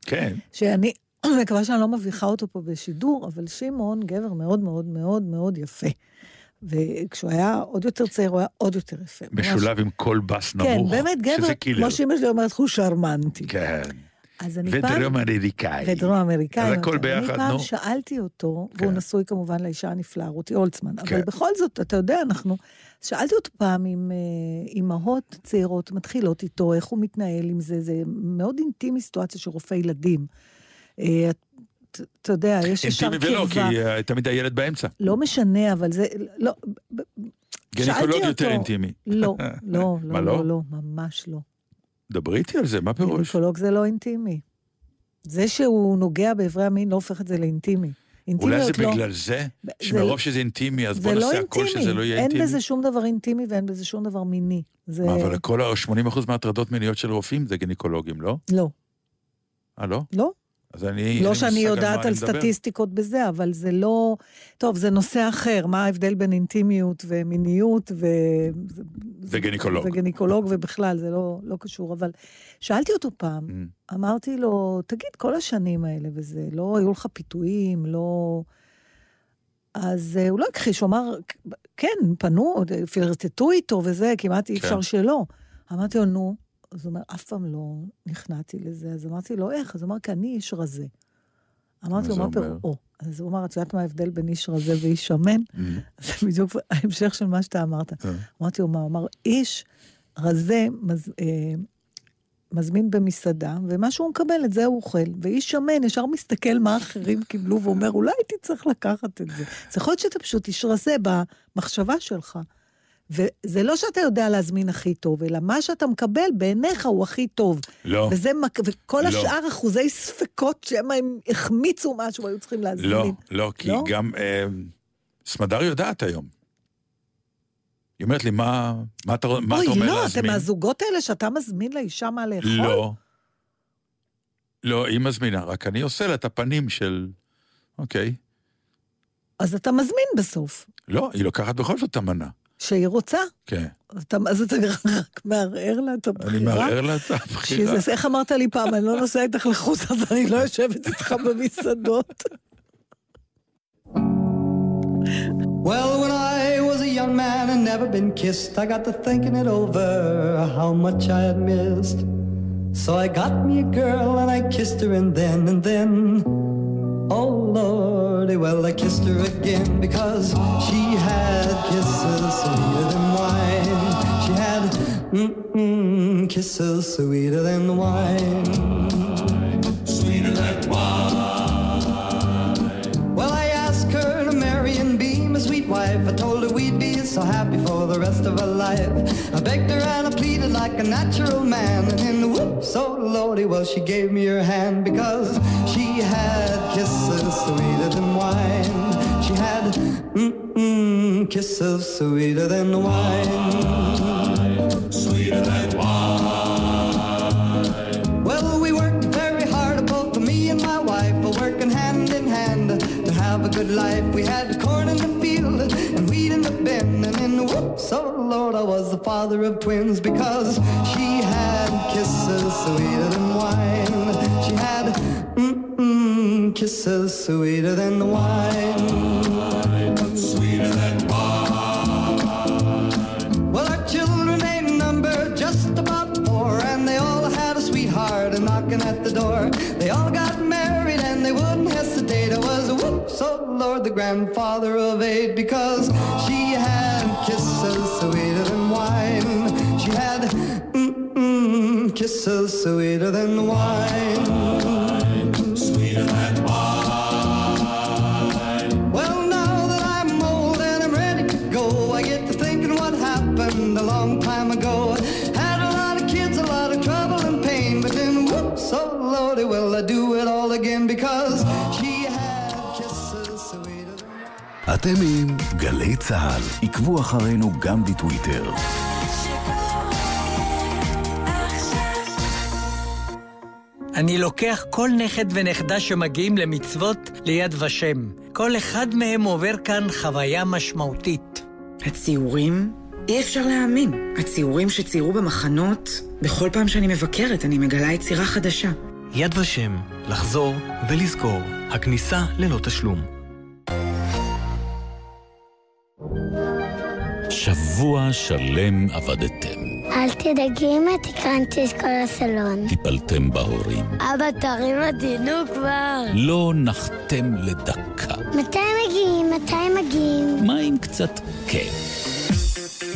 כן, שאני <clears throat> מקווה שאני לא מביכה אותו פה בשידור, אבל שמעון גבר מאוד מאוד מאוד מאוד יפה. וכשהוא היה עוד יותר צעיר, הוא היה עוד יותר יפה. ממש. משולב עם קול בס כן, נמוך. באמת גבר. כמו שאמא שלי אומרת, הוא שרמנטי. כן. אני. ודרום אמריקאי. ודרום אמריקאי. אז הכל אני ביחד, פעם נו. שאלתי אותו, כן. והוא נשוי כמובן לאישה הנפלאה, רותי הולצמן, כן. אבל בכל זאת, אתה יודע, אנחנו... שאלתי אותו פעם אם אה, אימהות צעירות מתחילות איתו, איך הוא מתנהל עם זה, זה מאוד אינטימי סיטואציה של רופא ילדים. אה, את- אתה יודע, יש ישר אינטימי ולא, כי קרבה. אה, תמיד הילד באמצע. לא משנה, אבל זה... לא, שאלתי יותר אינטימי. לא, לא, <laughs> לא, לא? לא, לא, ממש לא. דברי איתי על זה, מה פירוש? גינקולוג זה לא אינטימי. זה שהוא נוגע באיברי המין לא הופך את זה לאינטימי. אולי זה לא... בגלל זה? זה- שמרוב שזה אינטימי, אז זה בוא לא נעשה הכל אינטימי. שזה לא יהיה אין אינטימי. בזה שום דבר אינטימי ואין בזה שום דבר מיני. זה... מה, אבל כל ה-80% מההטרדות מיניות של רופאים זה גינקולוגים, לא? לא, אה, לא? לא. אז אני... לא שאני יודעת על מדבר. סטטיסטיקות בזה, אבל זה לא... טוב, זה נושא אחר, מה ההבדל בין אינטימיות ומיניות ו... וגינקולוג. וגינקולוג, ובכלל, זה לא, לא קשור. אבל שאלתי אותו פעם, Mm. אמרתי לו, תגיד, כל השנים האלה וזה, לא היו לך פיתויים, לא... אז אה, הוא לא הכחיש, הוא אמר, כן, פנו, פלרטטו איתו וזה, כמעט אי אפשר כן. שלא. אמרתי לו, נו, אז הוא אומר, אף פעם לא נכנעתי לזה. אז אמרתי לו, איך? אז הוא אמר, כי אני איש רזה. אמרתי לו, זה מה? או. אז הוא אמר, את יודעת מה ההבדל בין איש רזה ואיש שמן? זה בדיוק ההמשך של מה שאתה אמרת. אה. אמרתי לו, מה? הוא אמר, איש רזה אה, מזמין במסעדה, ומה שהוא מקבל, את זה הוא אוכל. ואיש שמן ישר מסתכל מה אחרים קיבלו, ואומר, אולי הייתי צריך לקחת את זה. אז יכול להיות שאתה פשוט איש רזה במחשבה שלך. וזה לא שאתה יודע להזמין הכי טוב, אלא מה שאתה מקבל בעיניך הוא הכי טוב. לא, וזה, וכל לא. השאר אחוזי ספקות שמא הם החמיצו משהו, היו צריכים להזמין. לא, לא, כי לא? גם אה, סמדר יודעת היום. היא אומרת לי, מה מה אתה מה אוי, אתה אומר לא, אתם להזמין? מהזוגות האלה שאתה מזמין לאישה מה לאכול? לא. לא, היא מזמינה, רק אני עושה לה את הפנים של... אוקיי. אז אתה מזמין בסוף, לא, היא לוקחת בכל זאת את המנה. שהיא רוצה. כן. אתה, אז אתה רק מערער לה את הבחירה. אני מערער לה את הבחירה. שזה, איך אמרת לי פעם, אני לא נוסע איתך לחוץ, אז אני לא יושבת איתך במסעדות. Well, when I was a young man and never been kissed, I got to thinking it over, how much I had missed. So I got me a girl and I kissed her and then and then, oh lordy, well I kissed her again because she had kisses sweeter than wine. She had mm-mm, kisses sweeter than wine. Sweeter than wine. Well, I asked her to marry and be my sweet wife. I told her we'd be so happy for the rest of her life. I begged her and I pleaded like a natural man. And in the whoops, oh lordy, well, she gave me her hand because she had kisses sweeter than wine. She had mm-mm, kisses sweeter than wine. Well, we worked very hard, both me and my wife, working hand in hand to have a good life. We had corn in the and whoops, oh Lord, I was the father of twins because she had kisses sweeter than wine. She had mm-mm, kisses sweeter than wine. Well, our children ain't numbered just about four, and they all had a sweetheart a knocking at the door. They all got married and they wouldn't hesitate. I was whoops, oh Lord, the grandfather of eight, because she sweeter than wine. Well, now that I'm old and I'm ready to go, I get to thinking what happened a long time ago. Had a lot of kids, a lot of trouble and pain, but then whoops, oh lordy, well, I do it all again because she had kisses sweeter than אתם עם גלי צה"ל. עקבו אחרינו גם בטוויטר. אני לוקח כל נכד ונכדה שמגיעים למצוות ליד ושם. כל אחד מהם עובר כאן חוויה משמעותית. הציורים? אי אפשר להאמין. הציורים שציירו במחנות, בכל פעם שאני מבקרת אני מגלה יצירה חדשה. יד ושם, לחזור ולזכור. הכניסה ללא תשלום. שבוע שלם עבדתם, אל תדאגי אמא, תקרנתי את כל הסלון. טיפלתם בהורים, אבא, תרים עדינו כבר. לא נחתם לדקה. מתי מגיעים? מתי מגיעים? מה עם קצת כיף?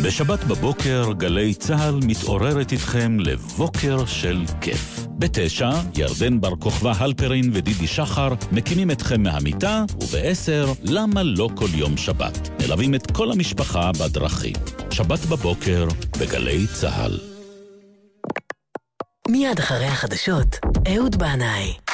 בשבת בבוקר גלי צה"ל מתעוררת איתכם לבוקר של כיף. בתשע, ירדן בר כוכבא הלפרין ודידי שחר מקימים אתכם מהמיטה, ובעשר, למה לא כל יום שבת? מלווים את כל המשפחה בדרכים. שבת בבוקר בגלי צה"ל. מיד אחרי החדשות, אהוד בנאי.